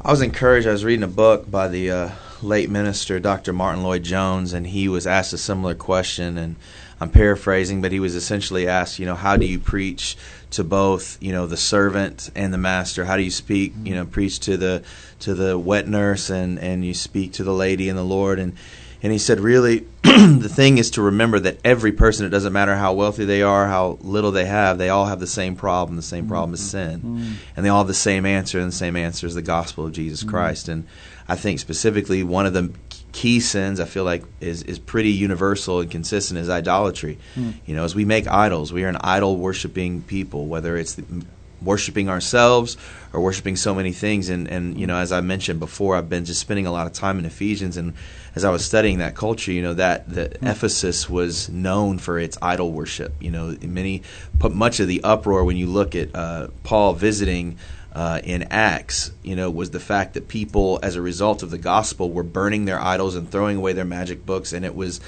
I was encouraged. I was reading a book by the uh, late minister, Dr. Martyn Lloyd Jones, and he was asked a similar question. And I'm paraphrasing, but he was essentially asked, you know, how do you preach to both, you know, the servant and the master? How do you speak, you know, preach to the to the wet nurse and and you speak to the lady and the Lord and and he said, really, [CLEARS THROAT] the thing is to remember that every person, it doesn't matter how wealthy they are, how little they have, they all have the same problem. The same problem is sin. Mm-hmm. Mm-hmm. And they all have the same answer, and the same answer is the gospel of Jesus mm-hmm. Christ. And I think specifically one of the key sins I feel like is, is pretty universal and consistent is idolatry. Mm. You know, as we make idols, we are an idol worshiping people, whether it's the, worshiping ourselves or worshiping so many things and and you know as I mentioned before I've been just spending a lot of time in Ephesians and as I was studying that culture you know that that Ephesus was known for its idol worship. You know many put much of the uproar when you look at uh, Paul visiting uh, in Acts, you know, was the fact that people, as a result of the gospel, were burning their idols and throwing away their magic books, and it was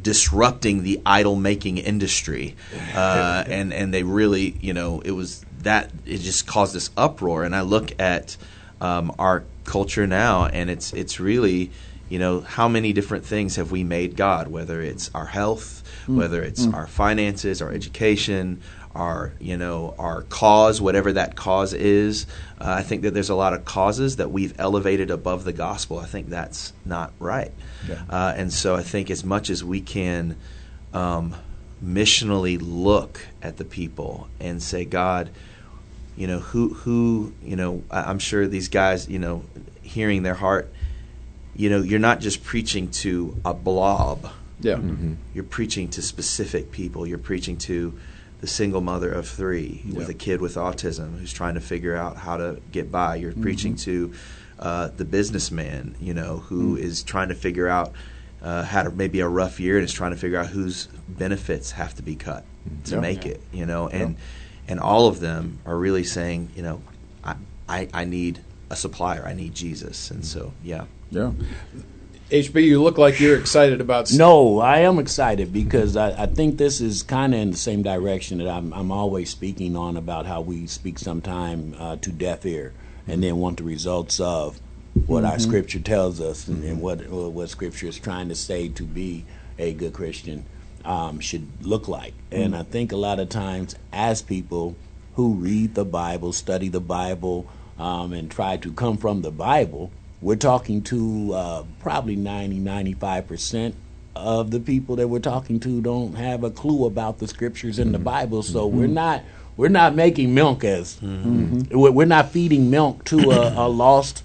disrupting the idol making industry, uh, and and they really, you know, it was that it just caused this uproar. And I look at um, our culture now, and it's it's really, you know, how many different things have we made God? Whether it's our health, whether it's our finances, our education, our you know our cause, whatever that cause is. Uh, I think that there's a lot of causes that we've elevated above the gospel. I think that's not right.
Yeah.
Uh, and so I think as much as we can um, missionally look at the people and say, God, you know who who you know I'm sure these guys you know hearing their heart, you know you're not just preaching to a blob.
Yeah. Mm-hmm.
You're preaching to specific people. You're preaching to the single mother of three with a kid with autism who's trying to figure out how to get by. You're mm-hmm. preaching to uh, the businessman, you know, who mm. is trying to figure out uh, had a, maybe a rough year and is trying to figure out whose benefits have to be cut mm-hmm. to
Yeah.
make it. You know, and and all of them are really saying, you know, I I, I need a supplier. I need Jesus. And mm. so, yeah.
Yeah. HB, you look like you're excited about.
No, I am excited because I, I think this is kind of in the same direction that I'm, I'm always speaking on about how we speak sometime uh, to deaf ear and then want the results of what our scripture tells us and, and what what scripture is trying to say to be a good Christian um, should look like. And I think a lot of times as people who read the Bible, study the Bible, um, and try to come from the Bible. We're talking to uh, probably 90, 95 percent of the people that we're talking to don't have a clue about the scriptures in the Bible. So we're not we're not making milk as we're we're not feeding milk to a, a lost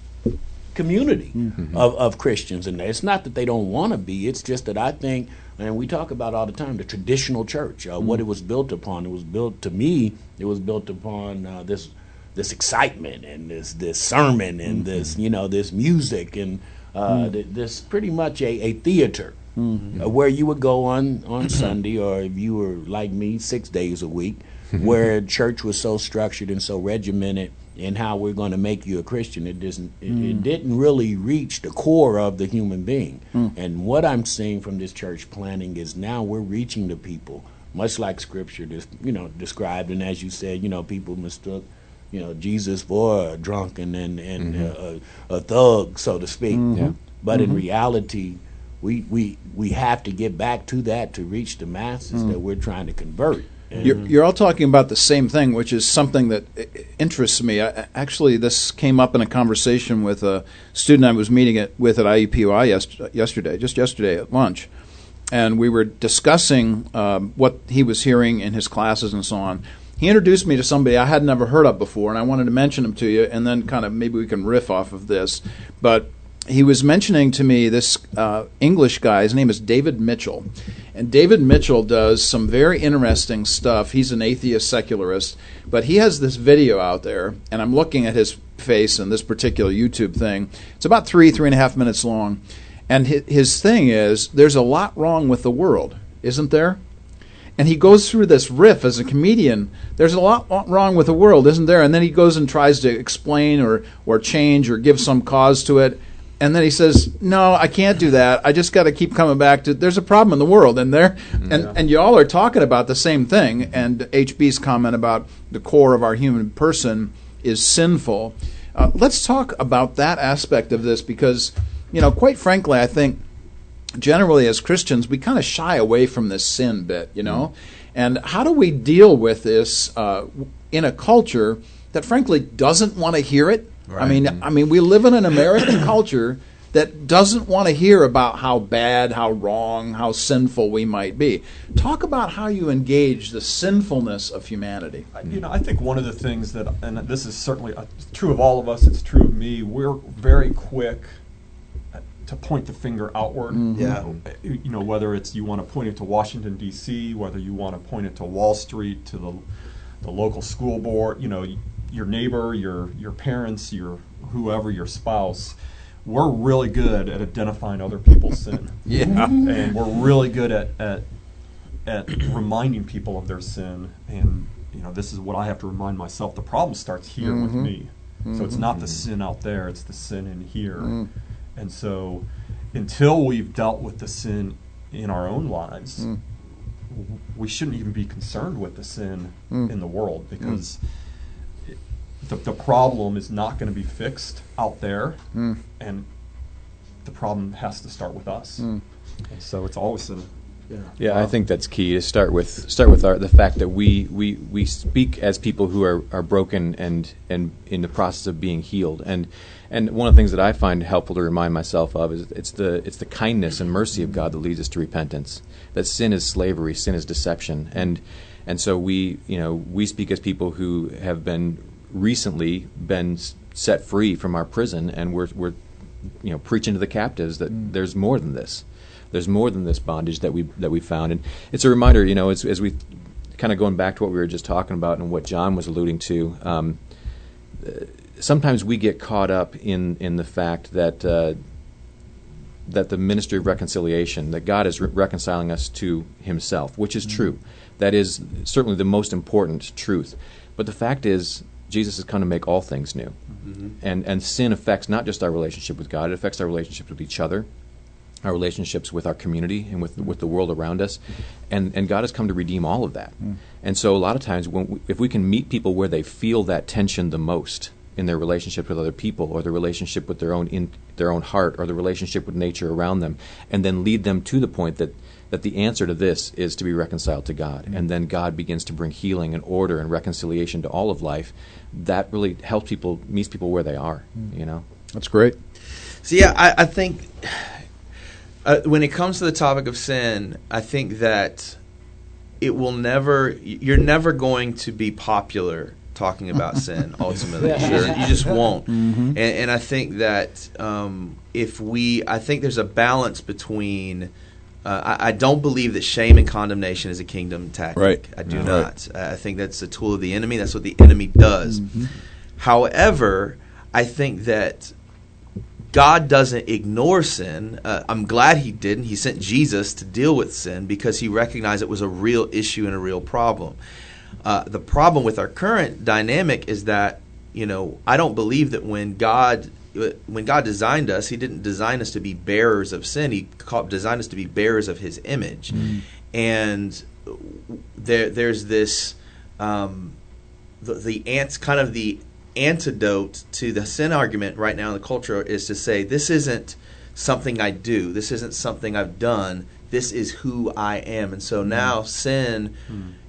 community of, of Christians in there. It's not that they don't want to be. It's just that I think, and we talk about all the time, the traditional church, uh, what it was built upon. It was built to me. It was built upon uh, this this excitement and this this sermon and mm-hmm. this you know this music and uh, mm-hmm. th- this pretty much a, a theater. Mm-hmm. Uh, where you would go on on [CLEARS THROAT] Sunday, or if you were like me, six days a week, where church was so structured and so regimented in how we're going to make you a Christian. It doesn't. It, it mm. didn't really reach the core of the human being. Mm. And what I'm seeing from this church planting is now we're reaching the people, much like Scripture, you know, described. And as you said, you know, people mistook. You know Jesus for a drunken and and mm-hmm. a, a thug, so to speak. Mm-hmm.
Yeah.
But in mm-hmm. reality, we, we we have to get back to that to reach the masses mm. that we're trying to convert.
You're, you're all talking about the same thing, which is something that i- i- interests me. I, I- actually, this came up in a conversation with a student I was meeting at, with at IUPUI yes, yesterday, just yesterday at lunch. And we were discussing um, what he was hearing in his classes and so on. He introduced me to somebody I had never heard of before, and I wanted to mention him to you, and then kind of maybe we can riff off of this. But he was mentioning to me this uh, English guy. His name is David Mitchell, and David Mitchell does some very interesting stuff. He's an atheist secularist, but he has this video out there, and I'm looking at his face in this particular YouTube thing. It's about three, three and a half minutes long, and his thing is there's a lot wrong with the world, isn't there? And he goes through this riff as a comedian. There's a lot wrong with the world, isn't there? And then he goes and tries to explain or or change or give some cause to it. And then he says, "No, I can't do that. I just got to keep coming back to. There's a problem in the world, and there, and and y'all are talking about the same thing. And HB's comment about the core of our human person is sinful. Uh, let's talk about that aspect of this because, you know, quite frankly, I think generally as Christians, we kind of shy away from this sin bit, you know? And how do we deal with this uh, in a culture that frankly doesn't want to hear it? I mean, I mean, we live in an American [COUGHS] culture that doesn't want to hear about how bad, how wrong, how sinful we might be. Talk about how you engage the sinfulness of humanity.
I- You know, I think one of the things that, and this is certainly uh, true of all of us, it's true of me, we're very quick to point the finger outward. Mm-hmm.
Yeah.
Uh, You know, whether it's you want to point it to Washington, D.C., whether you want to point it to Wall Street, to the, the local school board, you know, your neighbor, your, your parents, your whoever, your spouse. We're really good at identifying other people's sin. [LAUGHS]
Yeah.
And we're really good at, at at reminding people of their sin and you know this is what i have to remind myself the problem starts here with mm-hmm. me so it's not the mm-hmm. sin out there it's the sin in here mm. And so until we've dealt with the sin in our own lives w- we shouldn't even be concerned with the sin hmm. in the world hmm. because it, the, the problem is not going to be fixed out there. And the problem has to start with us. And so it's always a yeah,
Yeah, I think that's key to start with. Start with our, the fact that we, we, we speak as people who are, are broken and and in the process of being healed. And and one of the things that I find helpful to remind myself of is it's the it's the kindness and mercy of God that leads us to repentance. That sin is slavery, sin is deception, and and so we you know we speak as people who have been recently been set free from our prison, and we're we're you know preaching to the captives that there's more than this. There's more than this bondage that we that we found. And it's a reminder you know as, as we kind of going back to what we were just talking about and what john was alluding to um, uh, sometimes we get caught up in in the fact that uh, that the ministry of reconciliation that god is re- reconciling us to himself which is true. Mm-hmm. That is certainly the most important truth. But the fact is jesus has come to make all things new. Mm-hmm. And and sin affects not just our relationship with god it affects our relationships with each other our relationships with our community and with with the world around us, and and God has come to redeem all of that. Mm. And so a lot of times, when we, if we can meet people where they feel that tension the most in their relationship with other people, or their relationship with their own in their own heart, or the relationship with nature around them, and then lead them to the point that that the answer to this is to be reconciled to God,
Mm-hmm.
and then God begins to bring healing and order and reconciliation to all of life. That really helps people, meets people where they are.
Mm-hmm.
You know.
That's great.
So yeah, I, I think uh, when it comes to the topic of sin, I think that it will never. You're never going to be popular talking about sin. [LAUGHS] Ultimately, You're- you just won't. And, and I think that um, if we, I think there's a balance between. Uh, I, I don't believe that shame and condemnation is a kingdom tactic.
Right.
I do
Right.
not. I think that's a tool of the enemy. That's what the enemy does. However, I think that God doesn't ignore sin. Uh, I'm glad He didn't. He sent Jesus to deal with sin because He recognized it was a real issue and a real problem. Uh, the problem with our current dynamic is that you know I don't believe that when God when God designed us, He didn't design us to be bearers of sin. He designed us to be bearers of His image, and there there's this um, the the ants kind of the antidote to the sin argument right now in the culture is to say this isn't something I do, this isn't something I've done, this is who I am, and so now sin,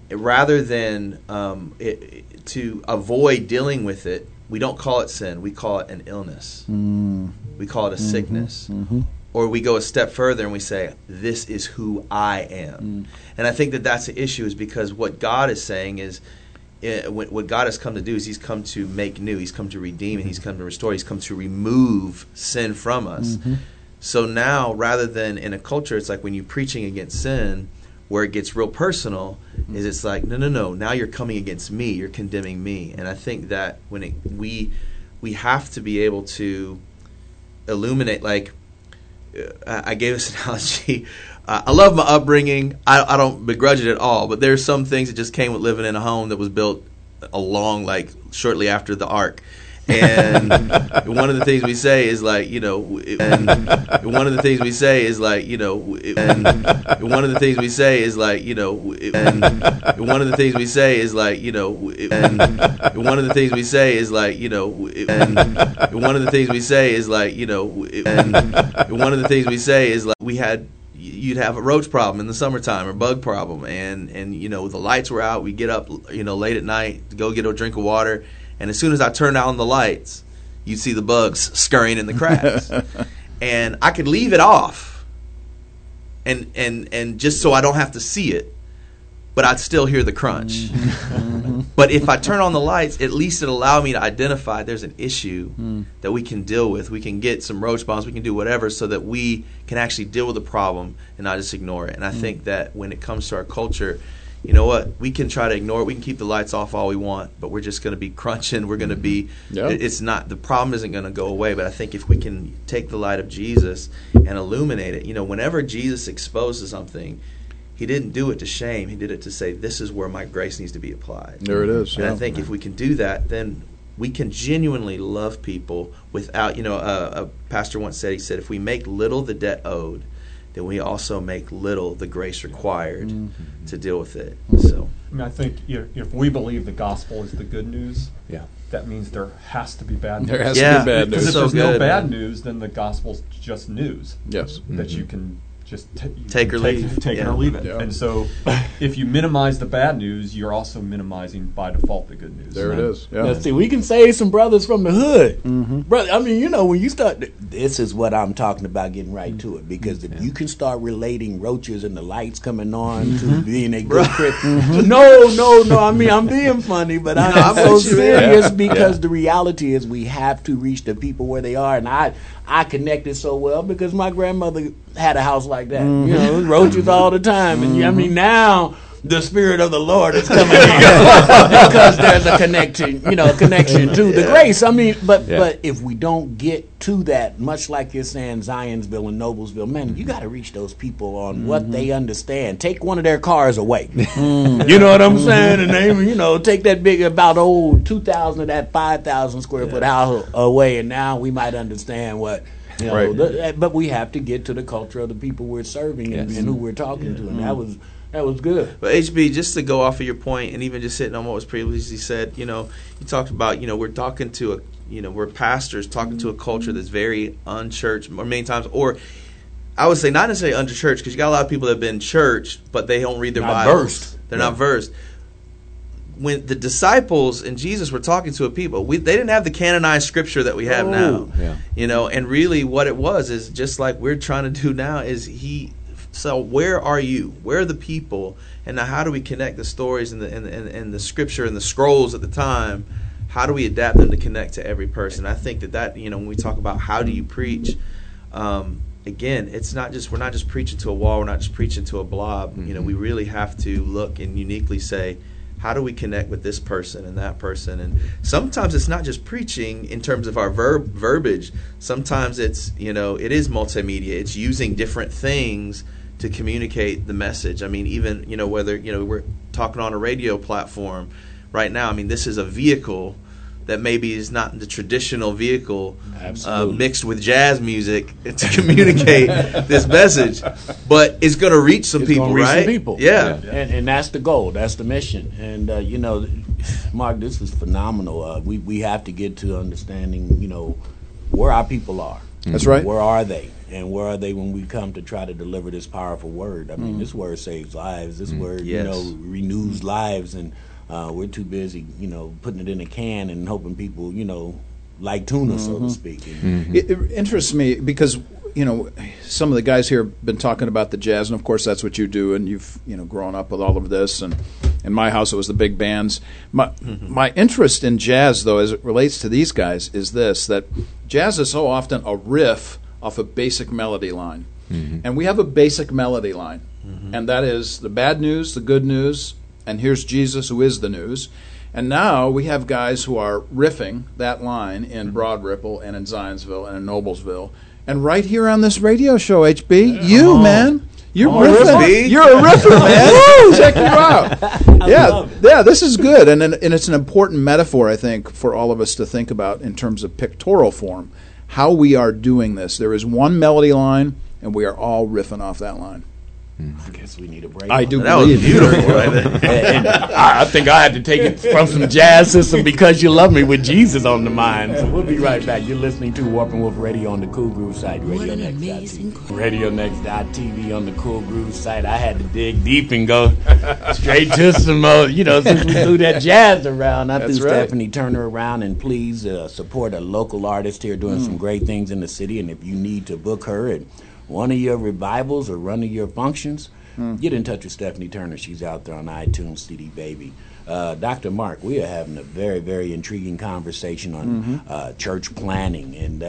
rather than um, it, it- to avoid dealing with it, we don't call it sin, we call it an illness, mm. we call it a mm-hmm. sickness. Mm-hmm. Or we go a step further and we say, "This is who I am," mm. and I think that that's the issue, is because what God is saying is, uh, what what God has come to do is He's come to make new. He's come to redeem and He's mm-hmm. come to restore. He's come to remove sin from us. So now, rather than in a culture, it's like when you're preaching against sin, where it gets real personal, is it's like, no, no, no. Now you're coming against me. You're condemning me. And I think that when it, we we have to be able to illuminate, like uh, I gave this [LAUGHS] analogy. Uh, I love my upbringing. I, I don't begrudge it at all. But there's some things that just came with living in a home that was built along, like shortly after the ark. And [LAUGHS] one of the things we say is like, you know, and one of the things we say is like, you know, and one of the things we say is like, you know, and one of the things we say is like, you know, and one of the things we say is like, you know, and one of the things we say is like, you know, and one of the things we say is like, we had you'd have a roach problem in the summertime or bug problem. And and you know the lights were out. We get up you know late at night to go get a drink of water and as soon as i turned on the lights you'd see the bugs scurrying in the cracks. [LAUGHS] And i could leave it off and and and just so i don't have to see it but i'd still hear the crunch. Mm-hmm. Mm-hmm. But if i turn on the lights at least it allowed me to identify there's an issue mm. that we can deal with. We can get some roach bombs we can do whatever so that we can actually deal with the problem and not just ignore it. And i mm. think that when it comes to our culture you know what we can try to ignore it we can keep the lights off all we want but we're just going to be crunching we're going to be
Yeah.
it's not the problem isn't going to go away but i think if we can take the light of jesus and illuminate it you know whenever jesus exposes something he didn't do it to shame he did it to say this is where my grace needs to be applied
There it is.
and
Yeah.
I think if we can do that, then we can genuinely love people without, you know, a, a pastor once said, he said, if we make little the debt owed, then we also make little the grace required
Mm-hmm.
to deal with it. So,
I mean, I think if, if we believe the gospel is the good news,
Yeah.
that means there has to be bad news.
There has
Yeah.
to be bad news.
Because if
So
there's
good.
no bad news, then the gospel's just news
Yes.
that you can just t-
Take
can
or leave.
take it or leave it.
Yeah.
And so, if you minimize the bad news, you're also minimizing by default the good news.
There it is. Yeah.
Now, see, we can save some brothers from the hood, mm-hmm. brother. I mean, you know, when you start, this is what I'm talking about. Getting right to it, because if you can start relating roaches and the lights coming on to mm-hmm. being a [LAUGHS] good Christian, mm-hmm. no, no, no. I mean, I'm being funny, but I'm,
No, I'm
so
with you, man.
serious
Yeah.
because
Yeah.
the reality is we have to reach the people where they are, and I, I connected so well because my grandmother had a house like that. You mm-hmm. know, roaches all the time, and I mean mm-hmm. now. The spirit of the Lord is [LAUGHS] coming in because there's a connection, you know, a connection to the grace. I mean, but
Yeah.
but if we don't get to that, much like you're saying, Zionsville and Noblesville, man, you got to reach those people on what mm-hmm. they understand. Take one of their cars away. [LAUGHS] Mm. [LAUGHS] You know what I'm saying? And they, mm-hmm. you know, take that big about old two thousand of that five thousand square foot house away, and now we might understand what. You know,
Right.
the- but we have to get to the culture of the people we're serving and,
Yes.
and who we're talking to, and that mm-hmm. was that was good.
but HB, just to go off of your point, and even just hitting on what was previously said, you know, you talked about, you know, we're talking to a, you know, we're pastors talking to a culture that's very unchurched, or many times, or I would say not necessarily under church because you got a lot of people that have been churched, but they don't read their
Not
Bibles.
versed.
They're
Yeah.
not versed. When the disciples and Jesus were talking to a people, we, they didn't have the canonized scripture that we have oh, now.
Oh,
yeah.
You know, and really what it was is just like we're trying to do now is he. So where are you? Where are the people? And now how do we connect the stories and the and, and, and the scripture and the scrolls at the time? How do we adapt them to connect to every person? I think that that you know when we talk about how do you preach, um, again, it's not just we're not just preaching to a wall. We're not just preaching to a blob. You know, we really have to look and uniquely say, how do we connect with this person and that person? And sometimes it's not just preaching in terms of our verb verbiage. Sometimes it's you know it is multimedia. It's using different things to communicate the message. I mean, even you know whether you know we're talking on a radio platform right now. I mean, this is a vehicle that maybe is not the traditional vehicle uh,
Absolutely.
mixed with jazz music [LAUGHS] to communicate [LAUGHS] this message, but it's going to reach some
It's
people,
gonna reach some
right?
people.
Yeah.
And, and that's the goal. That's the mission. And uh, you know, [SIGHS] Mark, this is phenomenal. Uh, we we have to get to understanding, you know, where our people are.
That's right.
Where are they? And where are they when we come to try to deliver this powerful word? I mean,
Mm.
this word saves lives. This word, you know, renews lives. And uh, we're too busy, you know, putting it in a can and hoping people, you know, like tuna, so
Mm-hmm.
to speak. And,
It, it interests me because you know some of the guys here have been talking about the jazz, and of course that's what you do, and you've you know grown up with all of this. And in my house, it was the big bands. My my interest in jazz, though, as it relates to these guys, is this: that jazz is so often a riff off a basic melody line, mm-hmm. and we have a basic melody line, mm-hmm. and that is the bad news, the good news, and here's Jesus who is the news. And now we have guys who are riffing that line in mm-hmm. Broad Ripple and in Zionsville and in Noblesville. And right here on this radio show, HB, you, man. You're
Come on,
riffing.
HB.
You're a riffer, [LAUGHS] man. Woo, check you out. [LAUGHS] Yeah, yeah, this is good. And, and it's an important metaphor, I think, for all of us to think about in terms of pictorial form, how we are doing this. There is one melody line, and we are all riffing off that line.
I guess we need a break.
I do
That was
believe you.
beautiful, right [LAUGHS]
and, and [LAUGHS] I, I think I had to take it from some jazz system because you love me with Jesus on the mind. So we'll be right back. You're listening to Warp and Woof Radio on the Cool Groove site, Radio
an
Next.
amazing
Radio Next.tv on the Cool Groove site. I had to dig deep and go straight to some, uh, you know, since we threw that jazz around. I
That's
threw
right.
Stephanie Turner around, and please uh, support a local artist here doing some great things in the city. And if you need to book her at one of your revivals or one of your functions, get in touch with Stephanie Turner. She's out there on iTunes, CD Baby. Uh, Dr. Mark, we are having a very, very intriguing conversation on uh, church planting. And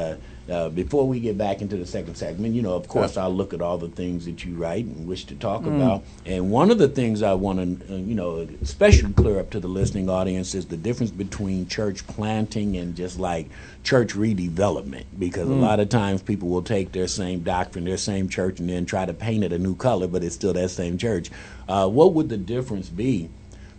uh, before we get back into the second segment, you know, of course, I'll look at all the things that you write and wish to talk about. And one of the things I want to, uh, you know, especially clear up to the listening audience is the difference between church planting and just like church redevelopment. Because a lot of times people will take their same doctrine, their same church, and then try to paint it a new color, but it's still that same church. Uh, what would the difference be?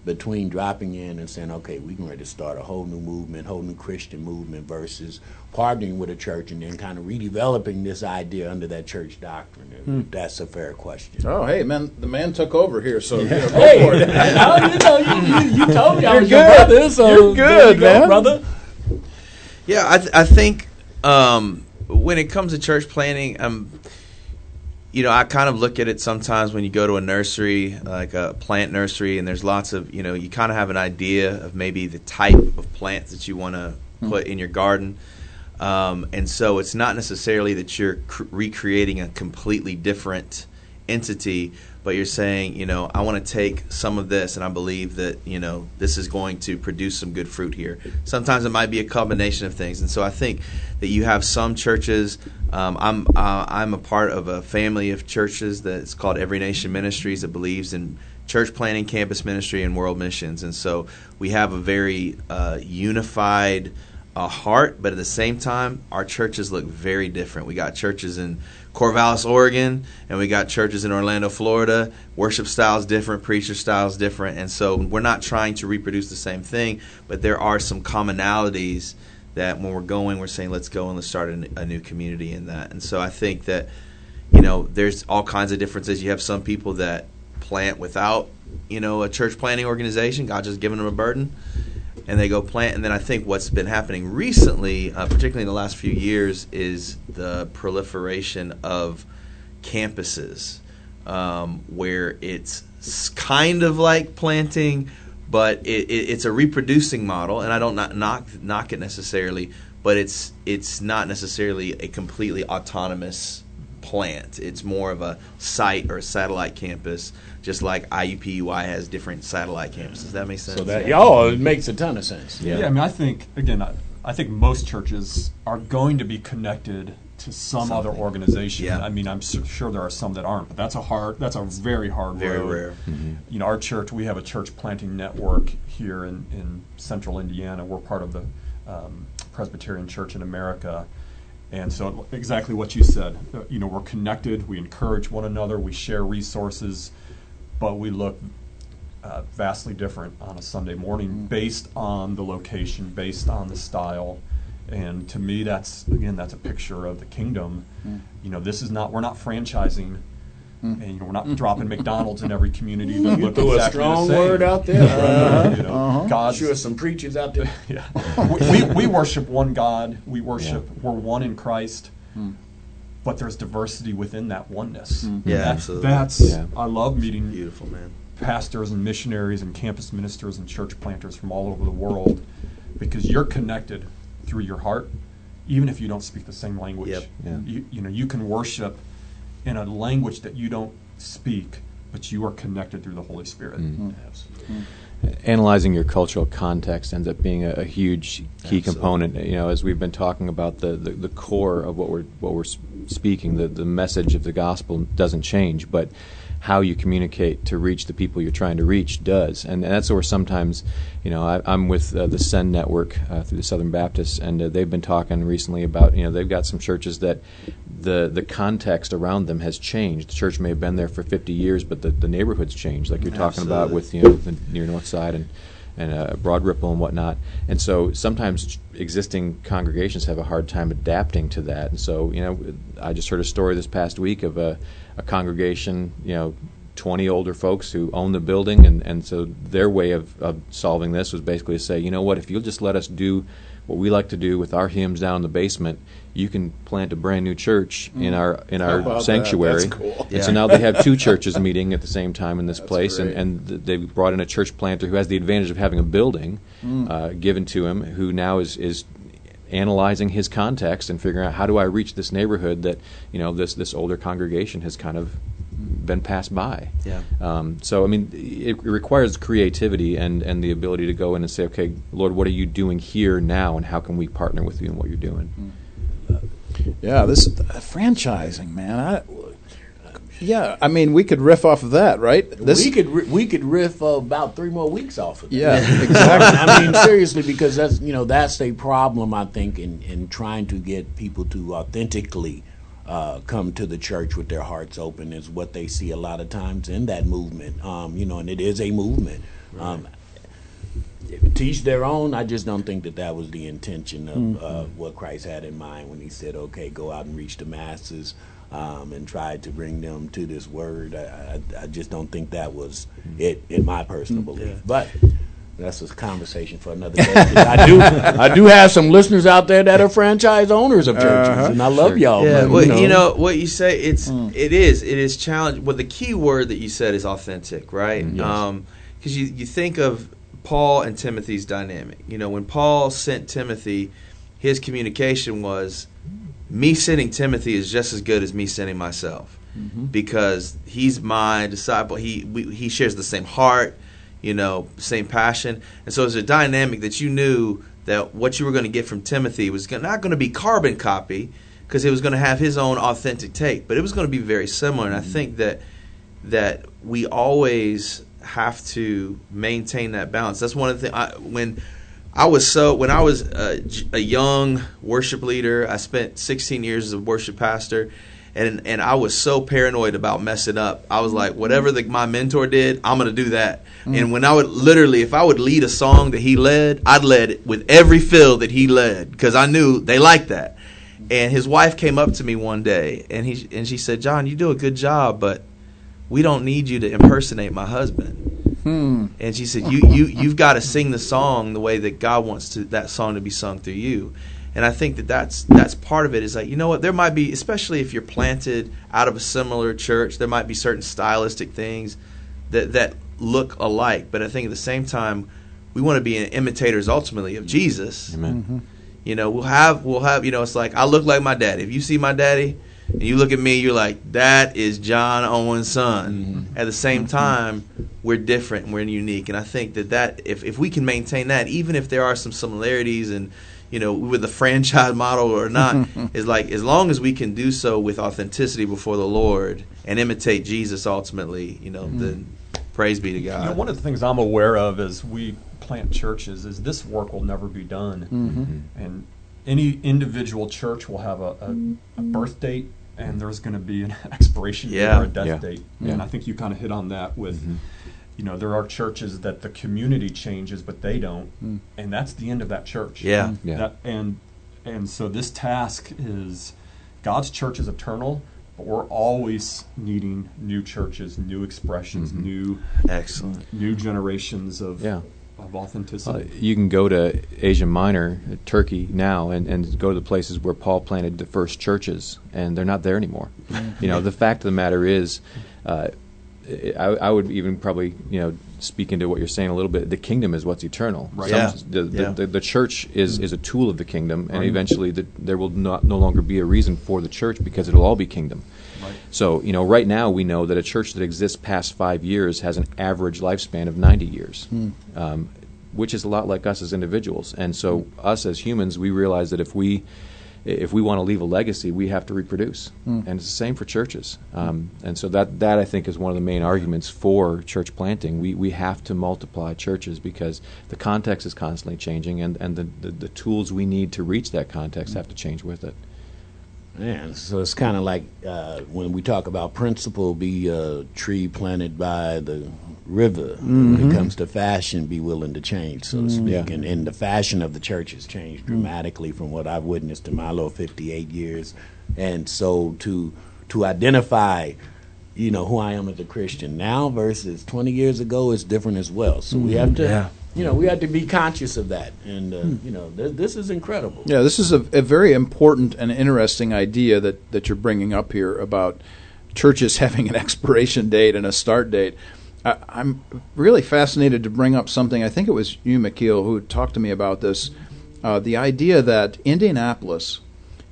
Between dropping in and saying, okay, we can ready to start a whole new movement, whole new Christian movement versus partnering with a church and then kind of redeveloping this idea under that church doctrine. If That's a fair question.
Oh, hey, man, the man took over here, so you know, go
Hey,
for it. [LAUGHS]
oh, you, know, you, you, you told me
You're
was your
good.
brother, so
You're
there you
good,
go,
man.
brother.
Yeah, I, th- I think um, when it comes to church planting, um, you know, I kind of look at it sometimes when you go to a nursery, like a plant nursery, and there's lots of, you know, you kind of have an idea of maybe the type of plants that you want to put in your garden. Um, and so it's not necessarily that you're cr- recreating a completely different entity, but you're saying, you know, I want to take some of this, and I believe that, you know, this is going to produce some good fruit here. Sometimes it might be a combination of things, and so I think that you have some churches. Um, I'm uh, I'm a part of a family of churches that's called Every Nation Ministries that believes in church planting, campus ministry, and world missions, and so we have a very uh, unified a heart, but at the same time, our churches look very different. We got churches in Corvallis, Oregon, and we got churches in Orlando, Florida. Worship styles different, preacher styles different, and so we're not trying to reproduce the same thing, but there are some commonalities that when we're going, we're saying let's go and let's start a, new community in that. And so I think that you know there's all kinds of differences. You have some people that plant without you know a church planting organization. God just giving them a burden and they go plant. And then I think what's been happening recently, uh, particularly in the last few years, is the proliferation of campuses um, where it's kind of like planting, but it, it, it's a reproducing model, and I don't not knock knock it necessarily, but it's it's not necessarily a completely autonomous plant. It's more of a site or a satellite campus, just like IUPUI has different satellite campuses. Does that make sense?
So that oh, it makes a ton of sense.
Yeah. I mean, I think again, I, I think most churches are going to be connected to some other organization.
Yeah.
I mean, I'm su- sure there are some that aren't, but that's a hard, that's a very hard
Very
road.
rare.
You know, our church, we have a church planting network here in, in central Indiana. We're part of the um, Presbyterian Church in America. And so, exactly what you said, you know, we're connected, we encourage one another, we share resources, but we look uh, vastly different on a Sunday morning based on the location, based on the style. And to me, that's again, that's a picture of the kingdom. You know, this is not we're not franchising, Mm-hmm. and you know, we're not mm-hmm. dropping mm-hmm. McDonald's in every community that
You
look
threw a
exactly
strong
the same.
word out there. [LAUGHS]
Uh, you uh-huh. know, uh-huh. God's
Sure, some preachers out there. [LAUGHS]
yeah. [LAUGHS] we, we, we worship one God. We worship. We're one in Christ. Hmm. But there's diversity within that oneness. Hmm.
Yeah,
That-
absolutely.
That's.
Yeah.
I love meeting
Beautiful, man.
pastors and missionaries and campus ministers and church planters from all over the world because you're connected through your heart, even if you don't speak the same language.
Yep.
Yeah.
You, you know, you can worship in a language that you don't speak, but you are connected through the Holy Spirit.
Absolutely.
analyzing your cultural context ends up being a, a huge key
Absolutely.
component. You know, as we've been talking about the, the, the core of what we're what we're speaking, the the message of the gospel doesn't change, but how you communicate to reach the people you're trying to reach does, and, that's where sometimes, you know, I, I'm with uh, the Send Network uh, through the Southern Baptists, and uh, they've been talking recently about, you know, they've got some churches that the the context around them has changed. The church may have been there for 50 years, but the, the neighborhood's changed, like you're talking about with you know the near North Side and and uh, Broad Ripple and whatnot. And so sometimes existing congregations have a hard time adapting to that. And so you know, I just heard a story this past week of a, a congregation, you know. 20 older folks who own the building, and, and so their way of, of solving this was basically to say, you know what, if you'll just let us do what we like to do with our hymns down in the basement, you can plant a brand new church in our in our
about that?
sanctuary.
That's cool.
And so now they have two [LAUGHS] churches meeting at the same time in this
That's
place, and,
great.
and th- they brought in a church planter who has the advantage of having a building
Mm.
uh, given to him, who now is is analyzing his context and figuring out how do I reach this neighborhood that you know this this older congregation has kind of been passed by.
Yeah.
Um, so I mean, it, it requires creativity and and the ability to go in and say, okay, Lord, what are you doing here now, and how can we partner with you in what you're doing?
Yeah, this uh, franchising, man. I, yeah, I mean, we could riff off of that, right? This,
we could we could riff uh, about three more weeks off of that.
yeah, [LAUGHS] exactly.
I mean, seriously, because that's you know that's a problem I think in in trying to get people to authentically uh, come to the church with their hearts open is what they see a lot of times in that movement. Um, you know, and it is a movement. Um, teach their own. I just don't think that that was the intention of uh, what Christ had in mind when He said, "Okay, go out and reach the masses." Um, and tried to bring them to this word. I, I, I just don't think that was it, in my personal belief. But that's a conversation for another day. [LAUGHS] I do, I do have some listeners out there that are franchise owners of churches, uh-huh. and I love y'all.
Yeah,
but,
well, you know. what you say. It's hmm. it is it is challenge. Well, the key word that you said is authentic, right?
Mm, yes.
Um, because you you think of Paul and Timothy's dynamic. You know, when Paul sent Timothy, his communication was, me sending Timothy is just as good as me sending myself, mm-hmm. because he's my disciple. He we, he shares the same heart, you know, same passion, and so it's a dynamic that you knew that what you were going to get from Timothy was not going to be carbon copy because it was going to have his own authentic take, but it was going to be very similar. And I mm-hmm. think that that we always have to maintain that balance. That's one of the things. I, when I was so when I was a, a young worship leader, I spent 16 years as a worship pastor, and and I was so paranoid about messing up. I was like, whatever the, my mentor did, I'm gonna do that. And when I would literally, if I would lead a song that he led, I'd lead it with every fill that he led because I knew they liked that. And his wife came up to me one day, and he and she said, "John, you do a good job, but we don't need you to impersonate my husband."
Hmm.
And she said, "You you you've got to sing the song the way that God wants to that song to be sung through you." And I think that that's that's part of it. Is like you know what there might be, especially if you're planted out of a similar church, there might be certain stylistic things that that look alike. But I think at the same time, we want to be imitators ultimately of Jesus.
Amen. Mm-hmm.
You know, we'll have we'll have you know, it's like I look like my daddy. If you see my daddy and you look at me, you're like, that is John Owen's son. Mm-hmm. At the same mm-hmm. time, we're different and we're unique. And I think that that if if we can maintain that, even if there are some similarities and you know, with the franchise [LAUGHS] model or not, [LAUGHS] is like as long as we can do so with authenticity before the Lord and imitate Jesus ultimately, you know, then mm. praise be to God.
You know, one of the things I'm aware of as we plant churches is this work will never be done,
Mm-hmm. mm-hmm.
and any individual church will have a, a, a mm-hmm. birth date, and there's going to be an [LAUGHS] expiration
Yeah.
date or a death
Yeah.
date.
Yeah.
And I think you kind of hit on that with, mm-hmm. You know, there are churches that the community changes, but they don't, and that's the end of that church.
Yeah.
Yeah.
That, and and so this task is God's church is eternal, but we're always needing new churches, new expressions, new
Excellent.
new generations of
Yeah.
of
Uh,
authenticity.
you can go to Asia Minor, uh, Turkey now, and, and go to the places where Paul planted the first churches, and they're not there anymore. you know, the fact of the matter is, uh, I, I would even probably, you know, speak into what you're saying a little bit. The kingdom is what's eternal.
Right.
Yeah.
The, the,
Yeah.
the, the church is, is a tool of the kingdom, and
Right.
eventually the, there will not no longer be a reason for the church because it'll all be kingdom.
Right.
So, you know, right now we know that a church that exists past five years has an average lifespan of 90 years, um, which is a lot like us as individuals. And so, us as humans, we realize that if we if we want to leave a legacy, we have to reproduce, and it's the same for churches. Um, and so that that I think is one of the main arguments for church planting. We we have to multiply churches because the context is constantly changing, and and the the, the tools we need to reach that context have to change with it.
Man, so it's kind of like uh, when we talk about principle, be a tree planted by the river. When it mm-hmm. comes to fashion, be willing to change, so to mm-hmm. speak.
Yeah.
And, and the fashion of the church has changed mm-hmm. dramatically from what I've witnessed in my little 58 years. And so to to identify, you know, who I am as a Christian now versus 20 years ago is different as well. So we have to,
Yeah.
you know, we have to be conscious of that. And, uh, hmm. you know, th- this is incredible.
Yeah, this is a, a very important and interesting idea that, that you're bringing up here about churches [LAUGHS] having an expiration date and a start date. I, I'm really fascinated to bring up something. I think it was you, McKeel, who talked to me about this. Uh, the idea that Indianapolis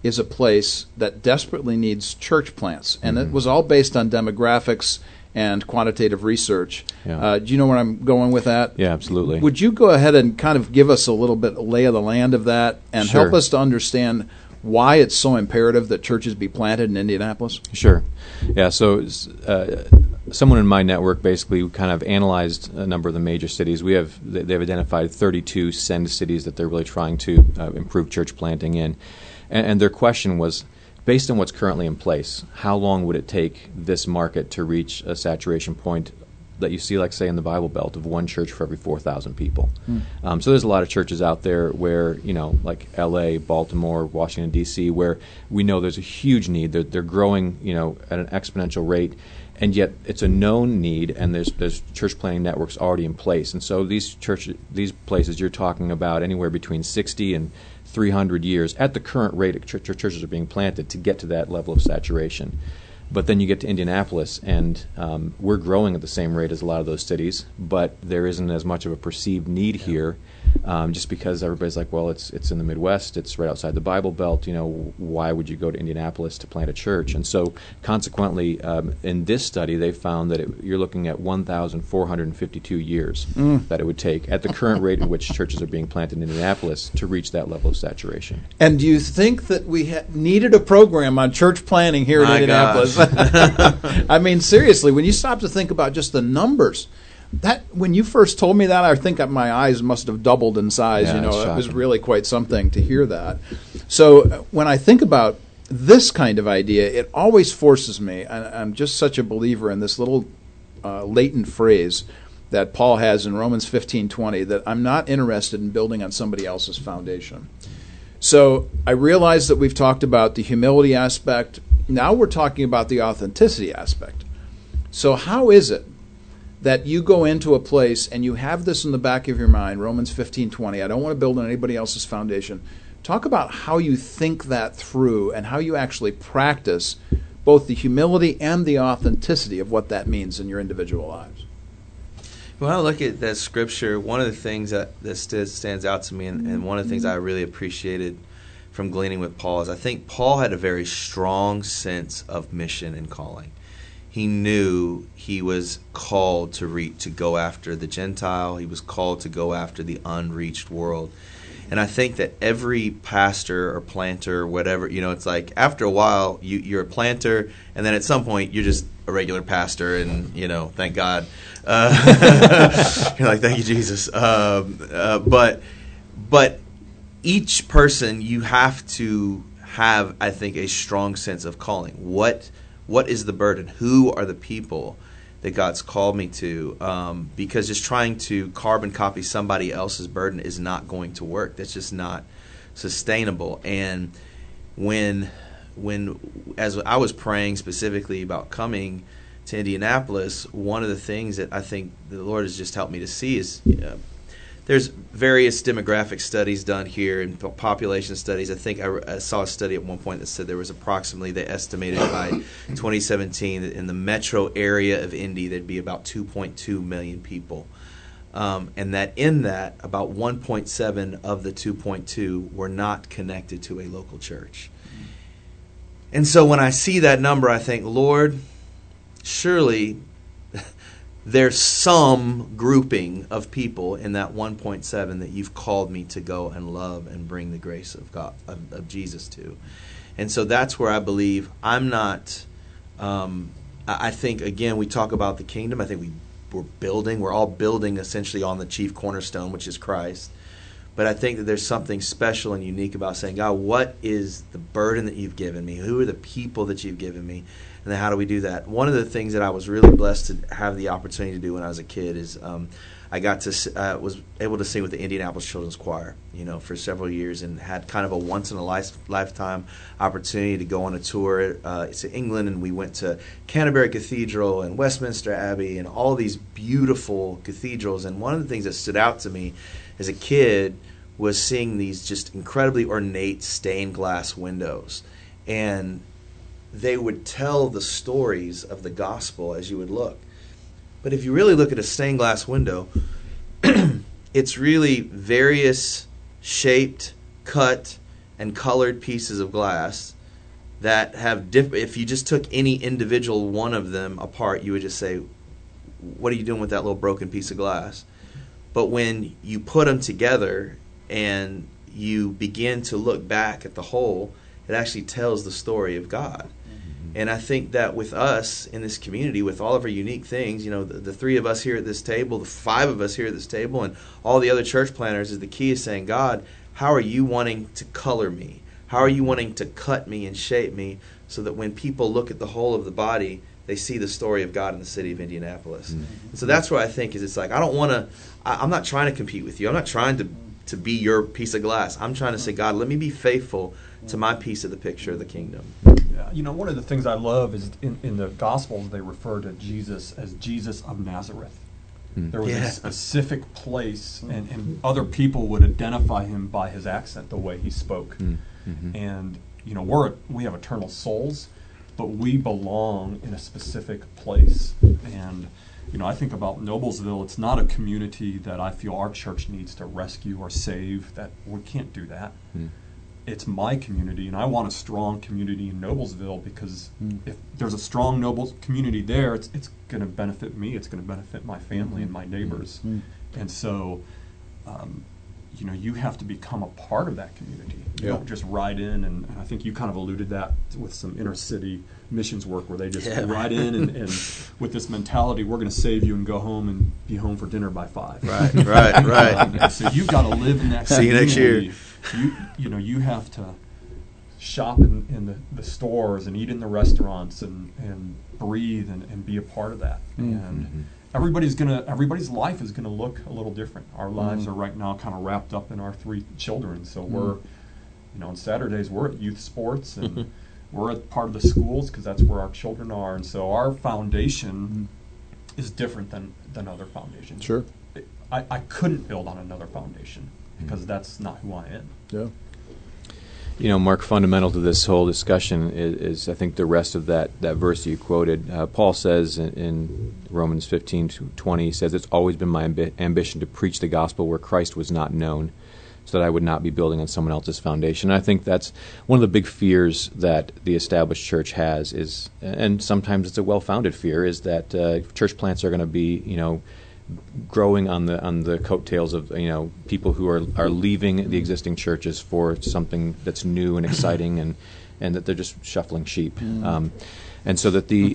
is a place that desperately needs church plants, and it was all based on demographics and quantitative research.
Yeah.
Uh, do you know where I'm going with that?
Yeah, absolutely.
Would you go ahead and kind of give us a little bit lay of the land of that and
Sure.
help us to understand why it's so imperative that churches be planted in Indianapolis?
Sure. Yeah. So, uh, someone in my network basically kind of analyzed a number of the major cities. We have they- they've identified 32 send cities that they're really trying to uh, improve church planting in, and, and their question was. Based on what's currently in place, how long would it take this market to reach a saturation point that you see, like say in the Bible Belt, of one church for every four thousand people. Um, so there's a lot of churches out there where you know, like L.A., Baltimore, Washington D.C., where we know there's a huge need. They're, they're growing, you know, at an exponential rate, and yet it's a known need, and there's there's church planting networks already in place. And so these church these places you're talking about anywhere between 60 and 300 years at the current rate of ch- ch- churches are being planted to get to that level of saturation. But then you get to Indianapolis, and um, we're growing at the same rate as a lot of those cities, but there isn't as much of a perceived need here, um, just because everybody's like, well, it's it's in the Midwest, it's right outside the Bible Belt. You know, why would you go to Indianapolis to plant a church? And so, consequently, um, in this study, they found that it, you're looking at 1,452 years that it would take at the current rate at which churches are being planted in Indianapolis to reach that level of saturation.
And do you think that we ha- needed a program on church planting here
My
in Indianapolis? [LAUGHS] I mean, seriously, when you stop to think about just the numbers, that when you first told me that, I think that my eyes must have doubled in size.
Yeah,
you know, it was really quite something to hear that. So uh, when I think about this kind of idea, it always forces me. And I'm just such a believer in this little uh, latent phrase that Paul has in Romans 15:20 that I'm not interested in building on somebody else's foundation. So I realize that we've talked about the humility aspect. Now we're talking about the authenticity aspect. So how is it that you go into a place and you have this in the back of your mind, Romans 15:20, I don't want to build on anybody else's foundation, Talk about how you think that through and how you actually practice both the humility and the authenticity of what that means in your individual lives.
When I look at that scripture, one of the things that, that stands out to me, and, and one of the things I really appreciated from gleaning with Paul, is I think Paul had a very strong sense of mission and calling. He knew he was called to reach, to go after the Gentile. He was called to go after the unreached world. And I think that every pastor or planter or whatever, you know, it's like after a while you, you're a planter, and then at some point you're just a regular pastor, and you know, thank God. Uh, you're [LAUGHS] like, thank you, Jesus. Um, uh, but but each person you have to have, I think, a strong sense of calling. What what is the burden? Who are the people? that God's called me to um, because just trying to carbon copy somebody else's burden is not going to work. That's just not sustainable. And when when as I was praying specifically about coming to Indianapolis, one of the things that I think the Lord has just helped me to see is there's various demographic studies done here and population studies. I think I, I, saw a study at one point that said there was approximately they estimated by 2017 that in the metro area of Indy there'd be about 2.2 million people, um, and that in that about 1.7 of the 2.2 were not connected to a local church. And so when I see that number, I think, Lord, surely there's some grouping of people in that 1.7 that you've called me to go and love and bring the grace of God of, of Jesus to, and so that's where I believe I'm not. Um, I think again we talk about the kingdom. I think we we're building. We're all building essentially on the chief cornerstone, which is Christ. But I think that there's something special and unique about saying, God, what is the burden that you've given me? Who are the people that you've given me? And then how do we do that? One of the things that I was really blessed to have the opportunity to do when I was a kid is um, I got to uh, was able to sing with the Indianapolis Children's Choir, you know, for several years, and had kind of a once in a life, lifetime opportunity to go on a tour uh, to England, and we went to Canterbury Cathedral and Westminster Abbey and all these beautiful cathedrals. And one of the things that stood out to me as a kid was seeing these just incredibly ornate stained glass windows, and they would tell the stories of the gospel as you would look. But if you really look at a stained glass window, [CLEARS THROAT] it's really various shaped, cut, and colored pieces of glass that have diff- if you just took any individual one of them apart, you would just say, "What are you doing with that little broken piece of glass?" But when you put them together and you begin to look back at the whole, it actually tells the story of God. And I think that with us in this community, with all of our unique things, you know, the, the, three of us here at this table, the five of us here at this table, and all the other church planters, is the key is saying, God, how are you wanting to color me? How are you wanting to cut me and shape me so that when people look at the whole of the body, they see the story of God in the city of Indianapolis? Mm-hmm. And so that's what I think is it's like, I don't want to, I'm not trying to compete with you. I'm not trying to, to be your piece of glass. I'm trying to say, God, let me be faithful to my piece of the picture of the kingdom.
Yeah, you know, one of the things I love is in, in the Gospels they refer to Jesus as Jesus of Nazareth. Hmm. There was yeah. a specific place, and, and other people would identify him by his accent, the way he spoke. Hmm. Mm-hmm. And you know, we're we have eternal souls, but we belong in a specific place. And you know, I think about Noblesville. It's not a community that I feel our church needs to rescue or save. That we can't do that. Mm it's my community, and I want a strong community in Noblesville because mm. if there's a strong Nobles community there, it's it's going to benefit me. It's going to benefit my family and my hmm. neighbors, mm. and so. Um, you know, you have to become a part of that community. You yeah. don't just ride in, and, and, I think you kind of alluded that with some inner city missions work where they just yeah. ride in and, and, [LAUGHS] with this mentality, we're going to save you and go home and be home for dinner by five.
Right, right, right. [LAUGHS]
Um, so you've got to live in that.
See you next year
you you know you have to shop in, in the, the stores and eat in the restaurants and, and breathe and, and be a part of that mm-hmm. and everybody's gonna everybody's life is gonna look a little different our lives mm-hmm. are right now kind of wrapped up in our three children so mm-hmm. we're you know on saturdays we're at youth sports and we're at part of the schools because that's where our children are and so our foundation mm-hmm. is different than than other foundations
sure
I, I couldn't build on another foundation because that's not who I am.
Yeah.
you know, Mark, fundamental to this whole discussion is, is I think the rest of that, that verse you quoted. Uh, Paul says in, in, Romans 15 to 20, he says, It's always been my ambi- ambition to preach the gospel where Christ was not known, so that I would not be building on someone else's foundation. And I think that's one of the big fears that the established church has is, and sometimes it's a well founded fear, is that uh, church plants are going to be, you know, growing on the on the coattails of you know people who are are leaving the existing churches for something that's new and exciting and and that they're just shuffling sheep. Mm. Um, and so that the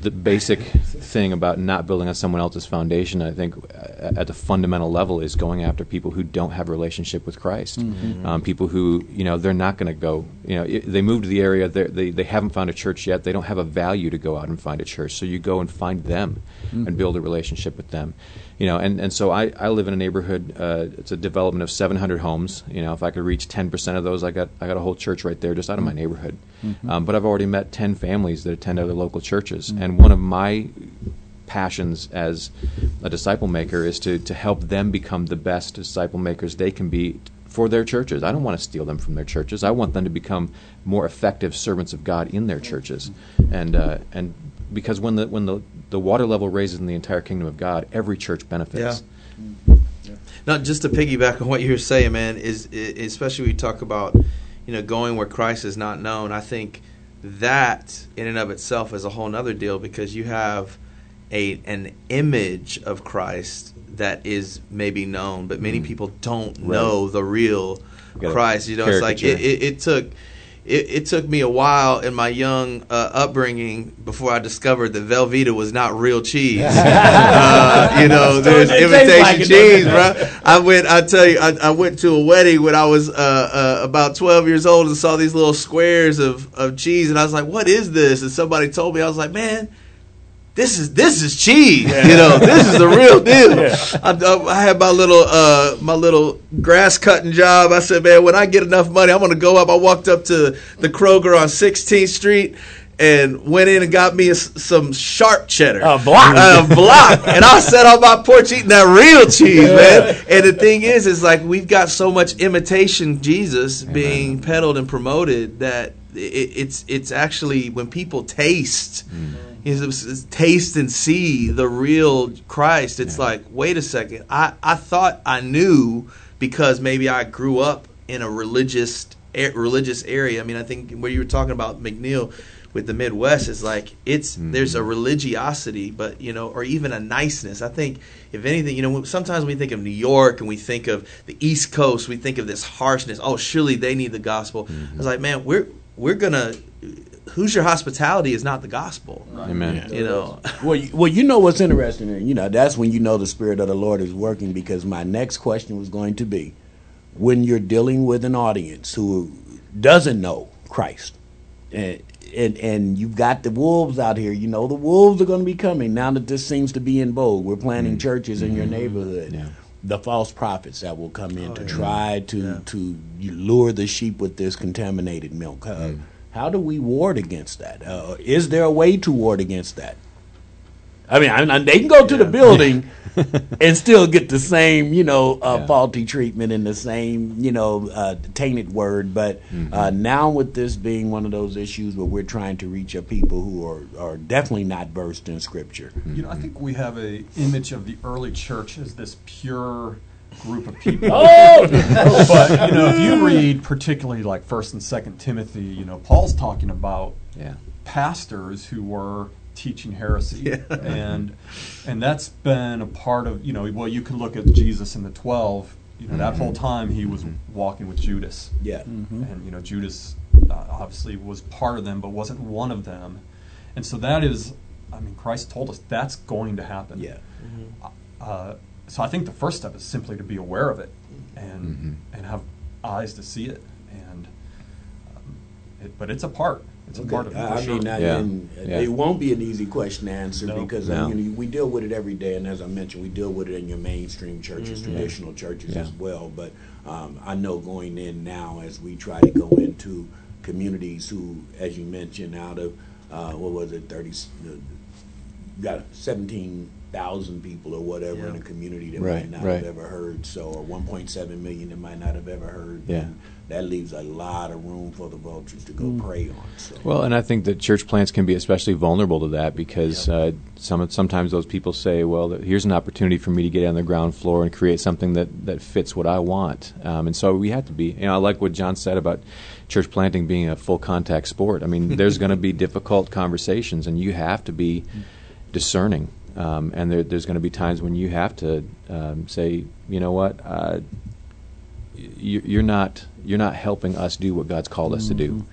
the basic thing about not building on someone else's foundation, I think, at the fundamental level, is going after people who don't have a relationship with Christ. Mm-hmm. Um, people who you know they're not going to go. You know, they moved to the area. They they haven't found a church yet. They don't have a value to go out and find a church. So you go and find them mm-hmm. and build a relationship with them you know, and, and so I, I live in a neighborhood. Uh, it's a development of 700 homes. You know, if I could reach 10 percent of those, I got I got a whole church right there, just out of my mm-hmm. neighborhood. Mm-hmm. Um, but I've already met 10 families that attend other local churches, mm-hmm. and one of my passions as a disciple maker is to to help them become the best disciple makers they can be for their churches. I don't want to steal them from their churches. I want them to become more effective servants of God in their churches, and uh, and because when the when the the water level raises in the entire kingdom of God, every church benefits.
Yeah. yeah. Now, just to piggyback on what you were saying, man, is, is especially when you talk about you know going where Christ is not known. I think that in and of itself is a whole other deal because you have a an image of Christ that is maybe known, but many mm. people don't right. know the real Christ. You know, it's like it, it, it took it, it, took me a while in my young uh, upbringing before I discovered that Velveeta was not real cheese. [LAUGHS] uh, you know, there's imitation like cheese, bro. I went. I tell you, I, I, went to a wedding when I was uh, uh, about 12 years old and saw these little squares of of cheese, and I was like, "What is this?" And somebody told me, I was like, "Man." This is this is cheese. Yeah. You know, this is the real [LAUGHS] deal. Yeah. I, I, had my little uh, my little grass cutting job. I said, man, when I get enough money, I'm gonna go up. I walked up to the Kroger on 16th Street and went in and got me a, some sharp cheddar.
A block.
A block. [LAUGHS] and I sat on my porch eating that real cheese, yeah. man. And the thing is, is like we've got so much imitation Jesus Amen. being peddled and promoted that it, it's it's actually when people taste. Mm is taste and see the real Christ. It's yeah. like, wait a second, I, I thought I knew because maybe I grew up in a religious religious area. I mean, I think where you were talking about McKeel with the Midwest is like it's mm-hmm. there's a religiosity, but you know, or even a niceness. I think if anything, you know, sometimes we think of New York and we think of the East Coast, we think of this harshness. Oh, surely they need the gospel. Mm-hmm. I was like, man, we're we're gonna Hoosier hospitality is not the gospel.
Right. Amen.
You know. [LAUGHS]
well, you, well, you know what's interesting, and you know that's when you know the spirit of the Lord is working. Because my next question was going to be, when you're dealing with an audience who doesn't know Christ, and and, and you've got the wolves out here. You know the wolves are going to be coming now that this seems to be in vogue. We're planting mm-hmm. churches in your mm-hmm. neighborhood. Yeah. The false prophets that will come in oh, to yeah. try to yeah. to lure the sheep with this contaminated milk. Uh, mm how do we ward against that? Uh, is there a way to ward against that? I mean, I, I, they can go to yeah. the building [LAUGHS] and still get the same, you know, uh, yeah. faulty treatment and the same, you know, uh, tainted word. But mm-hmm. uh, now with this being one of those issues where we're trying to reach a people who are, are definitely not versed in Scripture.
You know, I think we have a image of the early church as this pure group of people. [LAUGHS]
oh! [LAUGHS]
but you know, if you read particularly like First and Second Timothy, you know, Paul's talking about
yeah.
pastors who were teaching heresy,
yeah.
and and that's been a part of you know. Well, you can look at Jesus and the twelve. You know, mm-hmm. that whole time he was mm-hmm. walking with Judas.
Yeah,
mm-hmm. and you know, Judas uh, obviously was part of them, but wasn't one of them, and so that is. I mean, Christ told us that's going to happen.
Yeah.
Uh, so I think the first step is simply to be aware of it and mm-hmm. and have eyes to see it. And um, it, but it's a part. It's okay. a part of it. I
sure. mean, I yeah. mean yeah. it won't be an easy question to answer no. because no. I mean, we deal with it every day, and as I mentioned, we deal with it in your mainstream churches, mm-hmm. traditional churches yeah. as well. But um, I know going in now, as we try to go into communities who, as you mentioned, out of uh, what was it, thirty got seventeen thousand people or whatever
Yeah.
in a community that
Right,
might not
right.
have ever heard so, or one point seven million that might not have ever heard.
Yeah.
that leaves a lot of room for the vultures to go
Mm.
prey on. So.
Well, and I think that church plants can be especially vulnerable to that because uh, some sometimes those people say, "Well, here's an opportunity for me to get on the ground floor and create something that, that fits what I want." Um, and so we have to be. You know, I like what John said about church planting being a full contact sport. I mean, there's going to be [LAUGHS] difficult conversations, and you have to be discerning. Um, and there, there's going to be times when you have to um, say, "You know what? Uh, you, you're not." You're not helping us do what God's called us to do,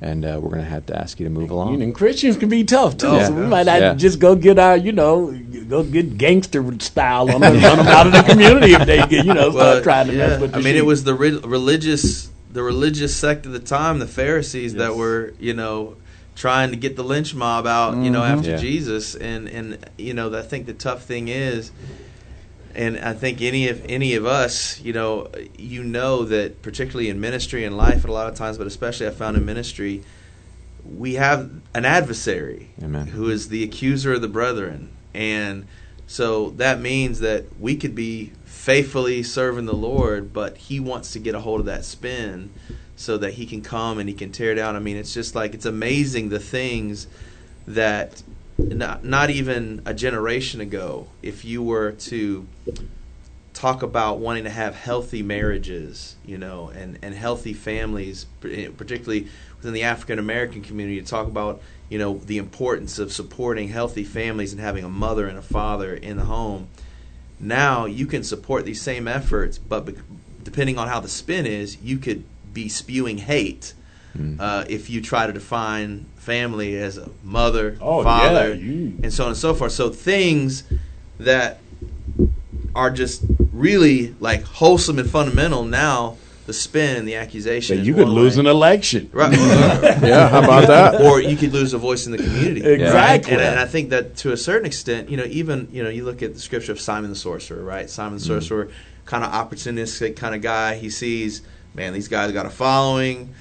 and uh, we're going to have to ask you to move along.
And Christians can be tough too.
Oh,
so we might not
Yeah.
just go get our, you know, go get gangster style on [LAUGHS] them, and run them out of the community if they get, you know, start trying to
yeah.
mess with. The
I mean, it was the re- religious, the religious sect of the time, the Pharisees, that were, you know, trying to get the lynch mob out, you know, mm-hmm. after
Yeah.
Jesus. And and you know, I think the tough thing is, and I think any of any of us, you know, you know that particularly in ministry and life, a lot of times, but especially I found in ministry, we have an adversary
Amen.
who is the accuser of the brethren. And so that means that we could be faithfully serving the Lord, but he wants to get a hold of that spin so that he can come and he can tear down. I mean, it's just like it's amazing the things that not, not even a generation ago, if you were to talk about wanting to have healthy marriages, you know, and, and healthy families, eh, particularly within the African American community, to talk about, you know, the importance of supporting healthy families and having a mother and a father in the home. Now you can support these same efforts, but depending on how the spin is, you could be spewing hate.
Mm.
Uh, if you try to define family as a mother,
Oh,
father,
yeah,
and so on and so forth. So things that are just really like wholesome and fundamental now the spin and the accusation
So
is
you could lose an election.
right [LAUGHS]
Yeah, how about that?
or you could lose a voice in the community [LAUGHS]
Exactly.
and, and I think that to a certain extent you know even you know you look at the scripture of Simon the sorcerer right Simon the sorcerer kind of opportunistic kind of guy he sees man these guys got a following.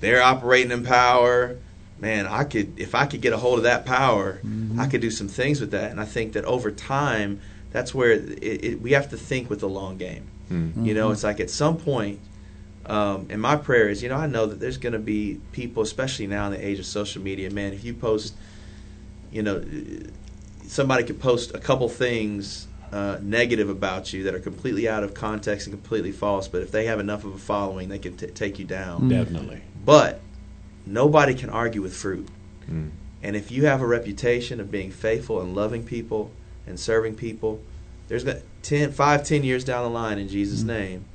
They're operating in power. Man I could if I could get a hold of that power I could do some things with that. And I think that over time that's where it, it, we have to think with the long game.
Mm.
you know, it's like at some point, um, and my prayer is, you know, I know that there's going to be people, especially now in the age of social media, man, if you post, you know, somebody could post a couple things uh, negative about you that are completely out of context and completely false, but if they have enough of a following, they can t- take you down.
Definitely.
But nobody can argue with fruit.
Mm.
And if you have a reputation of being faithful and loving people and serving people, there's got 10, 5, 10 years down the line in Jesus' name,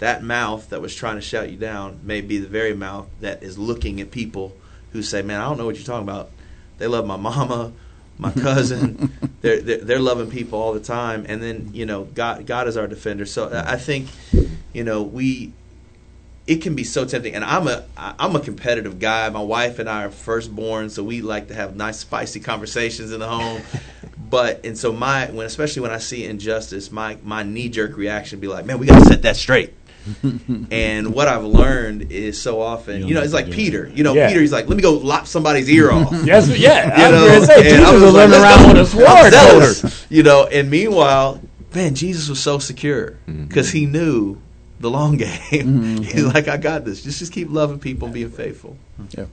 that mouth that was trying to shout you down may be the very mouth that is looking at people who say, Man, I don't know what you're talking about. They love my mama, my [LAUGHS] cousin. they're, they're, they're loving people all the time. And then, you know, God, God is our defender. So I think, you know, we it can be so tempting and i'm a i'm a competitive guy my wife and i are firstborn so we like to have nice spicy conversations in the home [LAUGHS] but and so my when especially when i see injustice my my knee-jerk reaction be like man we gotta set that straight and what i've learned is so often you know it's like peter you know
Yeah.
peter he's like let me go lop somebody's ear off [LAUGHS]
Yes, yeah.
you
I was
know,
gonna say,
and I was
was
like,
running around with a [LAUGHS] sword.
I'm zealous,
holder.
you know. And meanwhile, man, Jesus was so secure because he knew the long game. [LAUGHS] He's like, I got this. Just just keep loving people and being faithful. Yeah.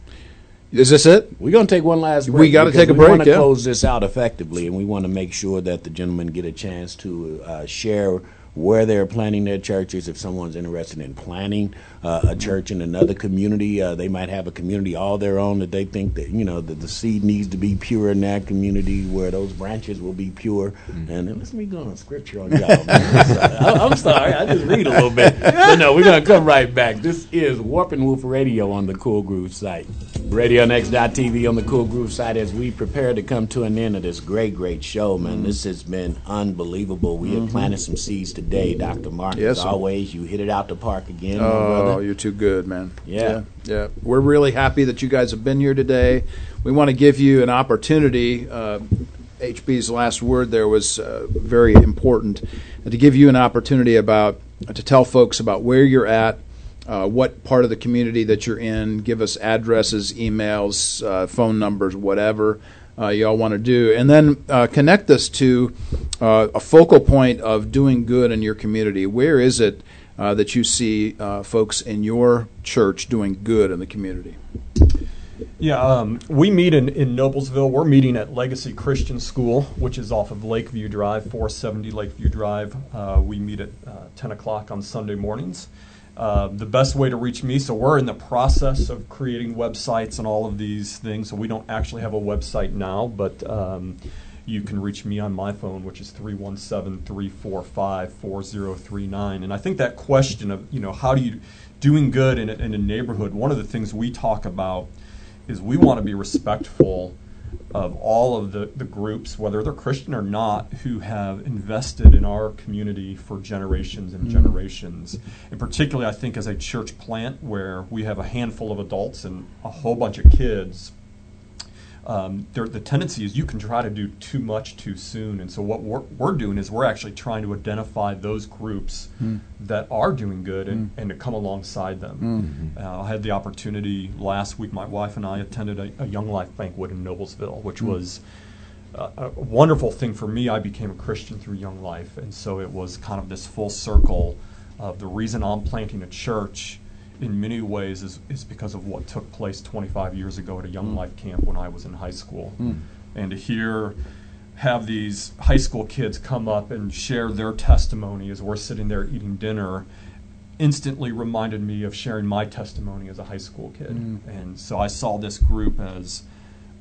Is this it?
We're going to take one last break.
We gotta take a break.
we
break,
want to
yeah.
close this out effectively, and we want to make sure that the gentlemen get a chance to uh, share where they're planning their churches. If someone's interested in planning uh, a church in another community, uh, they might have a community all their own that they think that you know that the seed needs to be pure in that community, where those branches will be pure.
Mm.
And let me go on scripture on y'all. man. [LAUGHS] I'm sorry. I- I'm sorry, I just read a little bit. But no, we're gonna come right back. This is Warp and Woof Radio on the Cool Groove site. RadioNext.tv on the Cool Groove side as we prepare to come to an end of this great, great show, man.
Mm-hmm.
This has been unbelievable. We have planted some seeds today, Dr. Mark.
Yes,
as always, you hit it out the park again,
Oh,
brother.
you're too good, man.
Yeah.
yeah, yeah. We're really happy that you guys have been here today. We want to give you an opportunity. Uh, HB's last word there was uh, very important to give you an opportunity about to tell folks about where you're at, uh, what part of the community that you're in. Give us addresses, emails, uh, phone numbers, whatever. uh, y'all want to do, and then uh, connect this to uh, a focal point of doing good in your community. Where is it uh, that you see folks in your church doing good in the community?
Yeah, um, we meet in, in Noblesville. We're meeting at Legacy Christian School, which is off of Lakeview Drive, 470 Lakeview Drive. Uh, we meet at uh, 10 o'clock on Sunday mornings. Uh, the best way to reach me, so we're in the process of creating websites and all of these things. So we don't actually have a website now, but um, you can reach me on my phone, which is 317 345 4039. And I think that question of, you know, how do you, doing good in a, in a neighborhood, one of the things we talk about is we want to be respectful of all of the, the groups, whether they're Christian or not, who have invested in our community for generations and mm-hmm. generations. And particularly, I think, as a church plant where we have a handful of adults and a whole bunch of kids, um, there, the tendency is you can try to do too much too soon. And so, what we're, we're doing is we're actually trying to identify those groups that are doing good and, and to come alongside them. Uh, I had the opportunity last week, my wife and I attended a, a Young Life banquet in Noblesville, which was uh, a wonderful thing for me. I became a Christian through Young Life. And so, it was kind of this full circle of the reason I'm planting a church in many ways is, is because of what took place 25 years ago at a Young mm. Life camp when I was in high school. Mm. And to hear, have these high school kids come up and share their testimony as we're sitting there eating dinner instantly reminded me of sharing my testimony as a high school kid. Mm. And so I saw this group as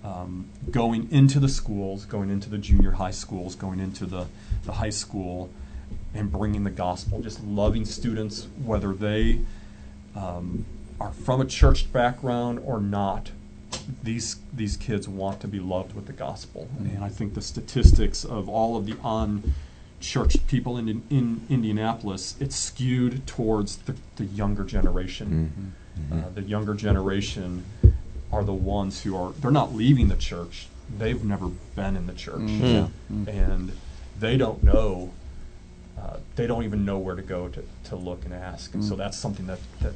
um, going into the schools, going into the junior high schools, going into the, the high school, and bringing the gospel, just loving students, whether they um, are from a church background or not, these these kids want to be loved with the gospel. And I think the statistics of all of the on church people in, in Indianapolis, it's skewed towards the, the younger generation. Uh, the younger generation are the ones who are they're not leaving the church. They've never been in the church, and they don't know uh, they don't even know where to go to, to look and ask. And so that's something that, that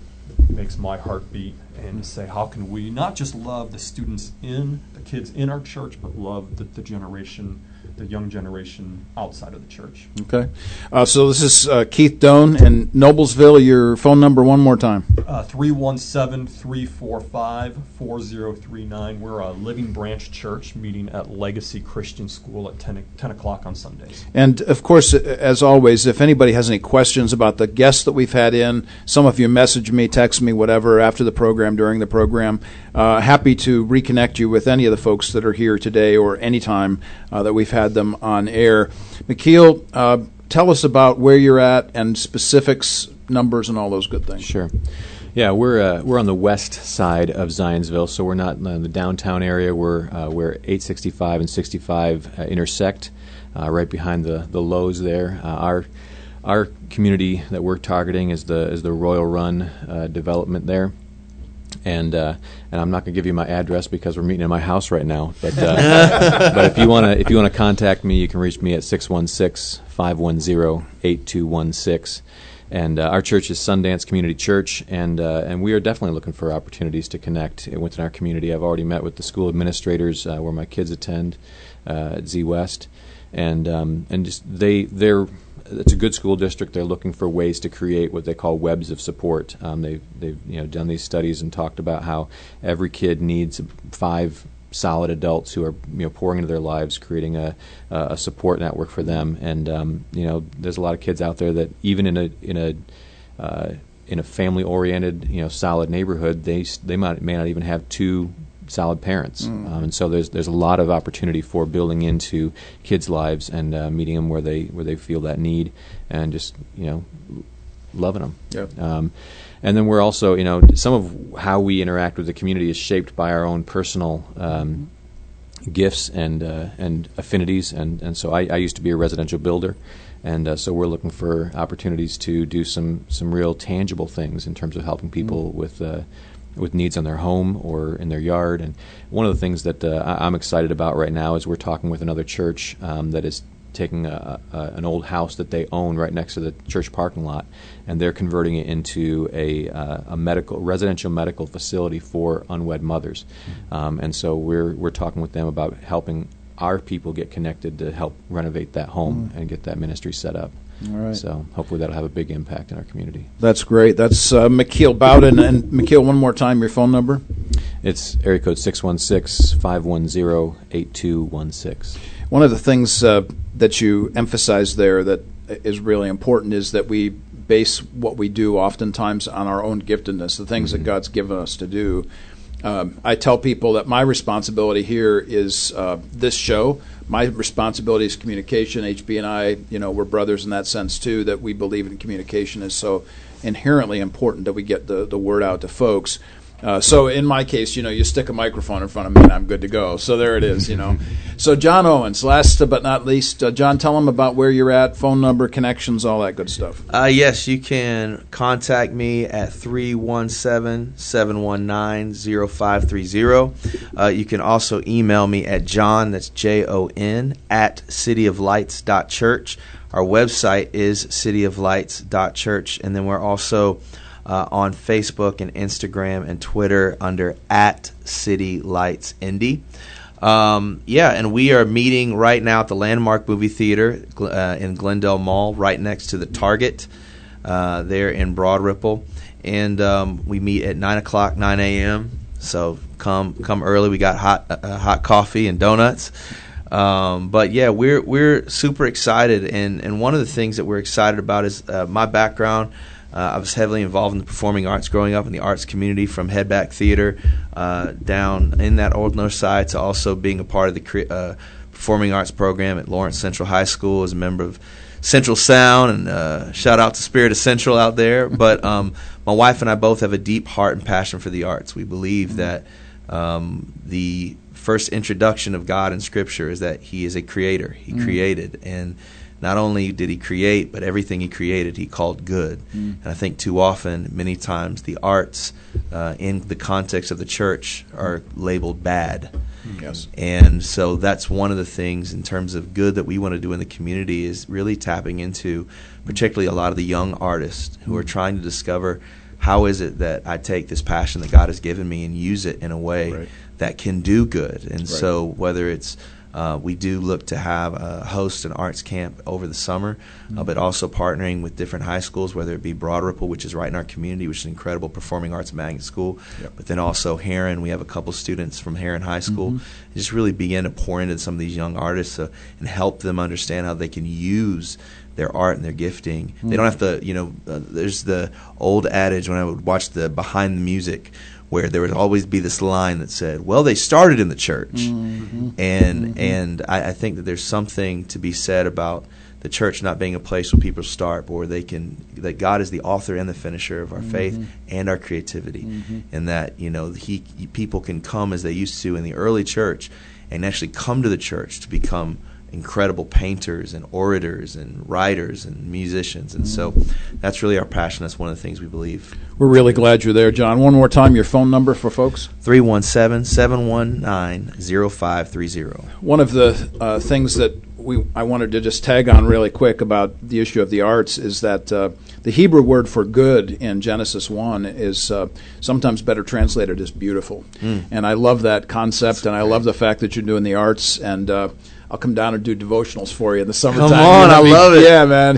makes my heart beat and say, how can we not just love the students in, the kids in our church, but love the, the generation, the young generation outside of the church?
Okay. Uh, so this is uh, Keith Doan in Noblesville. Your phone number one more time.
Uh, 317 345 4039. We're a Living Branch Church meeting at Legacy Christian School at 10, o- 10 o'clock on Sundays.
And of course, as always, if anybody has any questions about the guests that we've had in, some of you message me, text me, whatever, after the program, during the program. Uh, happy to reconnect you with any of the folks that are here today or anytime uh, that we've had them on air. McKeel, uh, tell us about where you're at and specifics, numbers, and all those good things.
Sure. Yeah, we're uh, we're on the west side of Zionsville, so we're not in the downtown area. We're uh, where 865 and 65 uh, intersect, uh, right behind the the Lowe's there. Uh, our our community that we're targeting is the is the Royal Run uh, development there. And uh, and I'm not going to give you my address because we're meeting in my house right now. But uh, [LAUGHS] but if you want to if you want to contact me, you can reach me at 616-510-8216. And uh, our church is Sundance Community Church, and uh, and we are definitely looking for opportunities to connect within our community. I've already met with the school administrators uh, where my kids attend uh, at Z West, and um, and just they they're it's a good school district. They're looking for ways to create what they call webs of support. Um, they've they've you know done these studies and talked about how every kid needs five solid adults who are you know pouring into their lives, creating a a support network for them. And um, you know, there's a lot of kids out there that even in a in a uh, in a family oriented you know solid neighborhood, they they might may not even have two solid parents. Um, and so there's there's a lot of opportunity for building into kids' lives and uh, meeting them where they where they feel that need and just you know loving them.
Yep.
Um, and then we're also, you know, some of how we interact with the community is shaped by our own personal um, gifts and uh, and affinities. And, and so I, I used to be a residential builder, and uh, so we're looking for opportunities to do some some real tangible things in terms of helping people with. Uh, with needs on their home or in their yard, and one of the things that uh, I'm excited about right now is we're talking with another church um, that is taking a, a, an old house that they own right next to the church parking lot, and they're converting it into a, uh, a medical residential medical facility for unwed mothers. Um, and so we're we're talking with them about helping our people get connected to help renovate that home and get that ministry set up.
All right.
So hopefully that'll have a big impact in our community.
That's great. That's uh, McKeel Bowden. And McKeel, one more time, your phone number?
It's area code 616 510 8216.
One of the things uh, that you emphasize there that is really important is that we base what we do oftentimes on our own giftedness, the things that God's given us to do. Um, I tell people that my responsibility here is uh, this show. My responsibility is communication. HB and I, you know, we're brothers in that sense too. That we believe in communication is so inherently important that we get the the word out to folks. Uh, so in my case, you know, you stick a microphone in front of me and I'm good to go. So there it is, you know. [LAUGHS] so John Owens, last but not least, uh, John, tell them about where you're at, phone number, connections, all that good stuff.
Uh, yes, you can contact me at 317 719 0530. Uh, You can also email me at John, that's J O N, at cityoflights.church. Our website is cityoflights.church. And then we're also uh, on Facebook and Instagram and Twitter under at City Lights Indy. Um, yeah, and we are meeting right now at the Landmark Movie Theater uh, in Glendale Mall, right next to the Target uh, there in Broad Ripple. And um, we meet at 9 o'clock, 9 a.m. So come come early. We got hot uh, hot coffee and donuts. Um, but yeah, we're we're super excited, and, and one of the things that we're excited about is uh, my background. Uh, I was heavily involved in the performing arts growing up in the arts community, from Hedback Theater uh, down in that Old North Side to also being a part of the cre- uh, performing arts program at Lawrence Central High School as a member of Central Sound, and uh, shout out to Spirit of Central out there. [LAUGHS] But um, my wife and I both have a deep heart and passion for the arts. We believe that um, the first introduction of God in Scripture is that He is a creator. He created, and not only did He create, but everything He created He called good. Mm. And I think too often, many times, the arts uh, in the context of the church are labeled bad. Mm.
Yes.
And so that's one of the things in terms of good that we want to do in the community is really tapping into, particularly a lot of the young artists who are mm. trying to discover how is it that I take this passion that God has given me and use it in a way
Right.
that can do good. And so whether it's uh, we do look to have a host an arts camp over the summer, uh, but also partnering with different high schools, whether it be Broad Ripple, which is right in our community, which is an incredible performing arts magnet school,
Yep.
but then also Herron. We have a couple students from Herron High School. And just really begin to pour into some of these young artists uh, and help them understand how they can use their art and their gifting. They don't have to, you know, uh, there's the old adage when I would watch the behind the music where there would always be this line that said, "Well, they started in the church," mm-hmm. and mm-hmm. and I, I think that there's something to be said about the church not being a place where people start, but where they can that God is the author and the finisher of our faith mm-hmm. and our creativity, and that you know he people can come as they used to in the early church, and actually come to the church to become incredible painters and orators and writers and musicians, and so that's really our passion. That's one of the things we believe.
We're really glad you're there, John. One more time, your phone number for folks.
317 719 0530.
One of the uh, things that we I wanted to just tag on really quick about the issue of the arts is that uh, the Hebrew word for good in Genesis one is uh, sometimes better translated as beautiful, and I love that concept, and I love the fact that you're doing the arts and. I'll come down and do devotionals for you in the summertime. Come on,
I love it.
Yeah, man.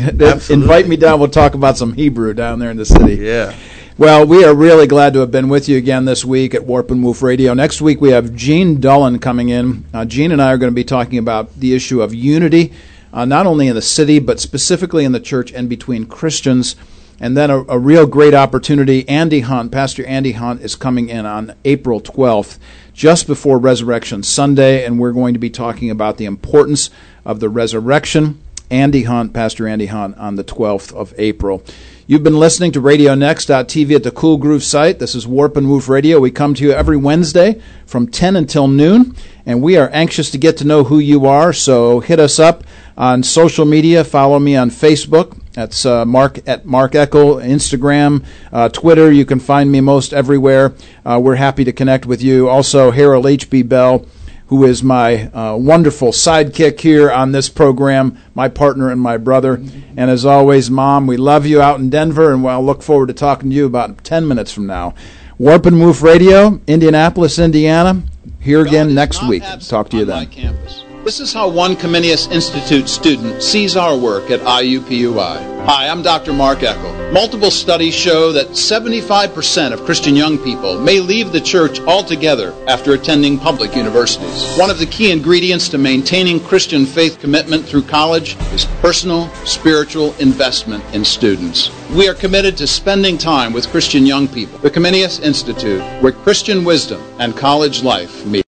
Invite me down. We'll talk about some Hebrew down there in the city.
Yeah.
Well, we are really glad to have been with you again this week at Warp and Woof Radio. Next week we have Gene Dullen coming in. Uh, Gene and I are going to be talking about the issue of unity, uh, not only in the city, but specifically in the church and between Christians. And then a, a real great opportunity. Andy Hunt, Pastor Andy Hunt, is coming in on April 12th, just before Resurrection Sunday, and we're going to be talking about the importance of the resurrection. Andy Hunt, Pastor Andy Hunt, on the 12th of April. You've been listening to RadioNext.tv at the Cool Groove site. This is Warp and Woof Radio. We come to you every Wednesday from 10 until noon, and we are anxious to get to know who you are. So hit us up on social media. Follow me on Facebook. That's uh, Mark at Mark Eckel, Instagram, uh, Twitter. You can find me most everywhere. Uh, we're happy to connect with you. Also, Harold H.B. Bell,
who is my uh, wonderful sidekick here on this program, my partner and my brother. And as always, Mom, we love you out in Denver, and we'll look forward to talking to you about 10 minutes from now. Warp and Woof Radio, Indianapolis, Indiana. Here again next week. Talk to you then. This is how one Comenius Institute student sees our work at IUPUI. Hi, I'm Dr. Mark Eckel. Multiple studies show that 75% of Christian young people may leave the church altogether after attending public universities. One of the key ingredients to maintaining Christian faith commitment through college is personal, spiritual investment in students. We are committed to spending time with Christian young people. The Comenius Institute, where Christian wisdom and college life meet.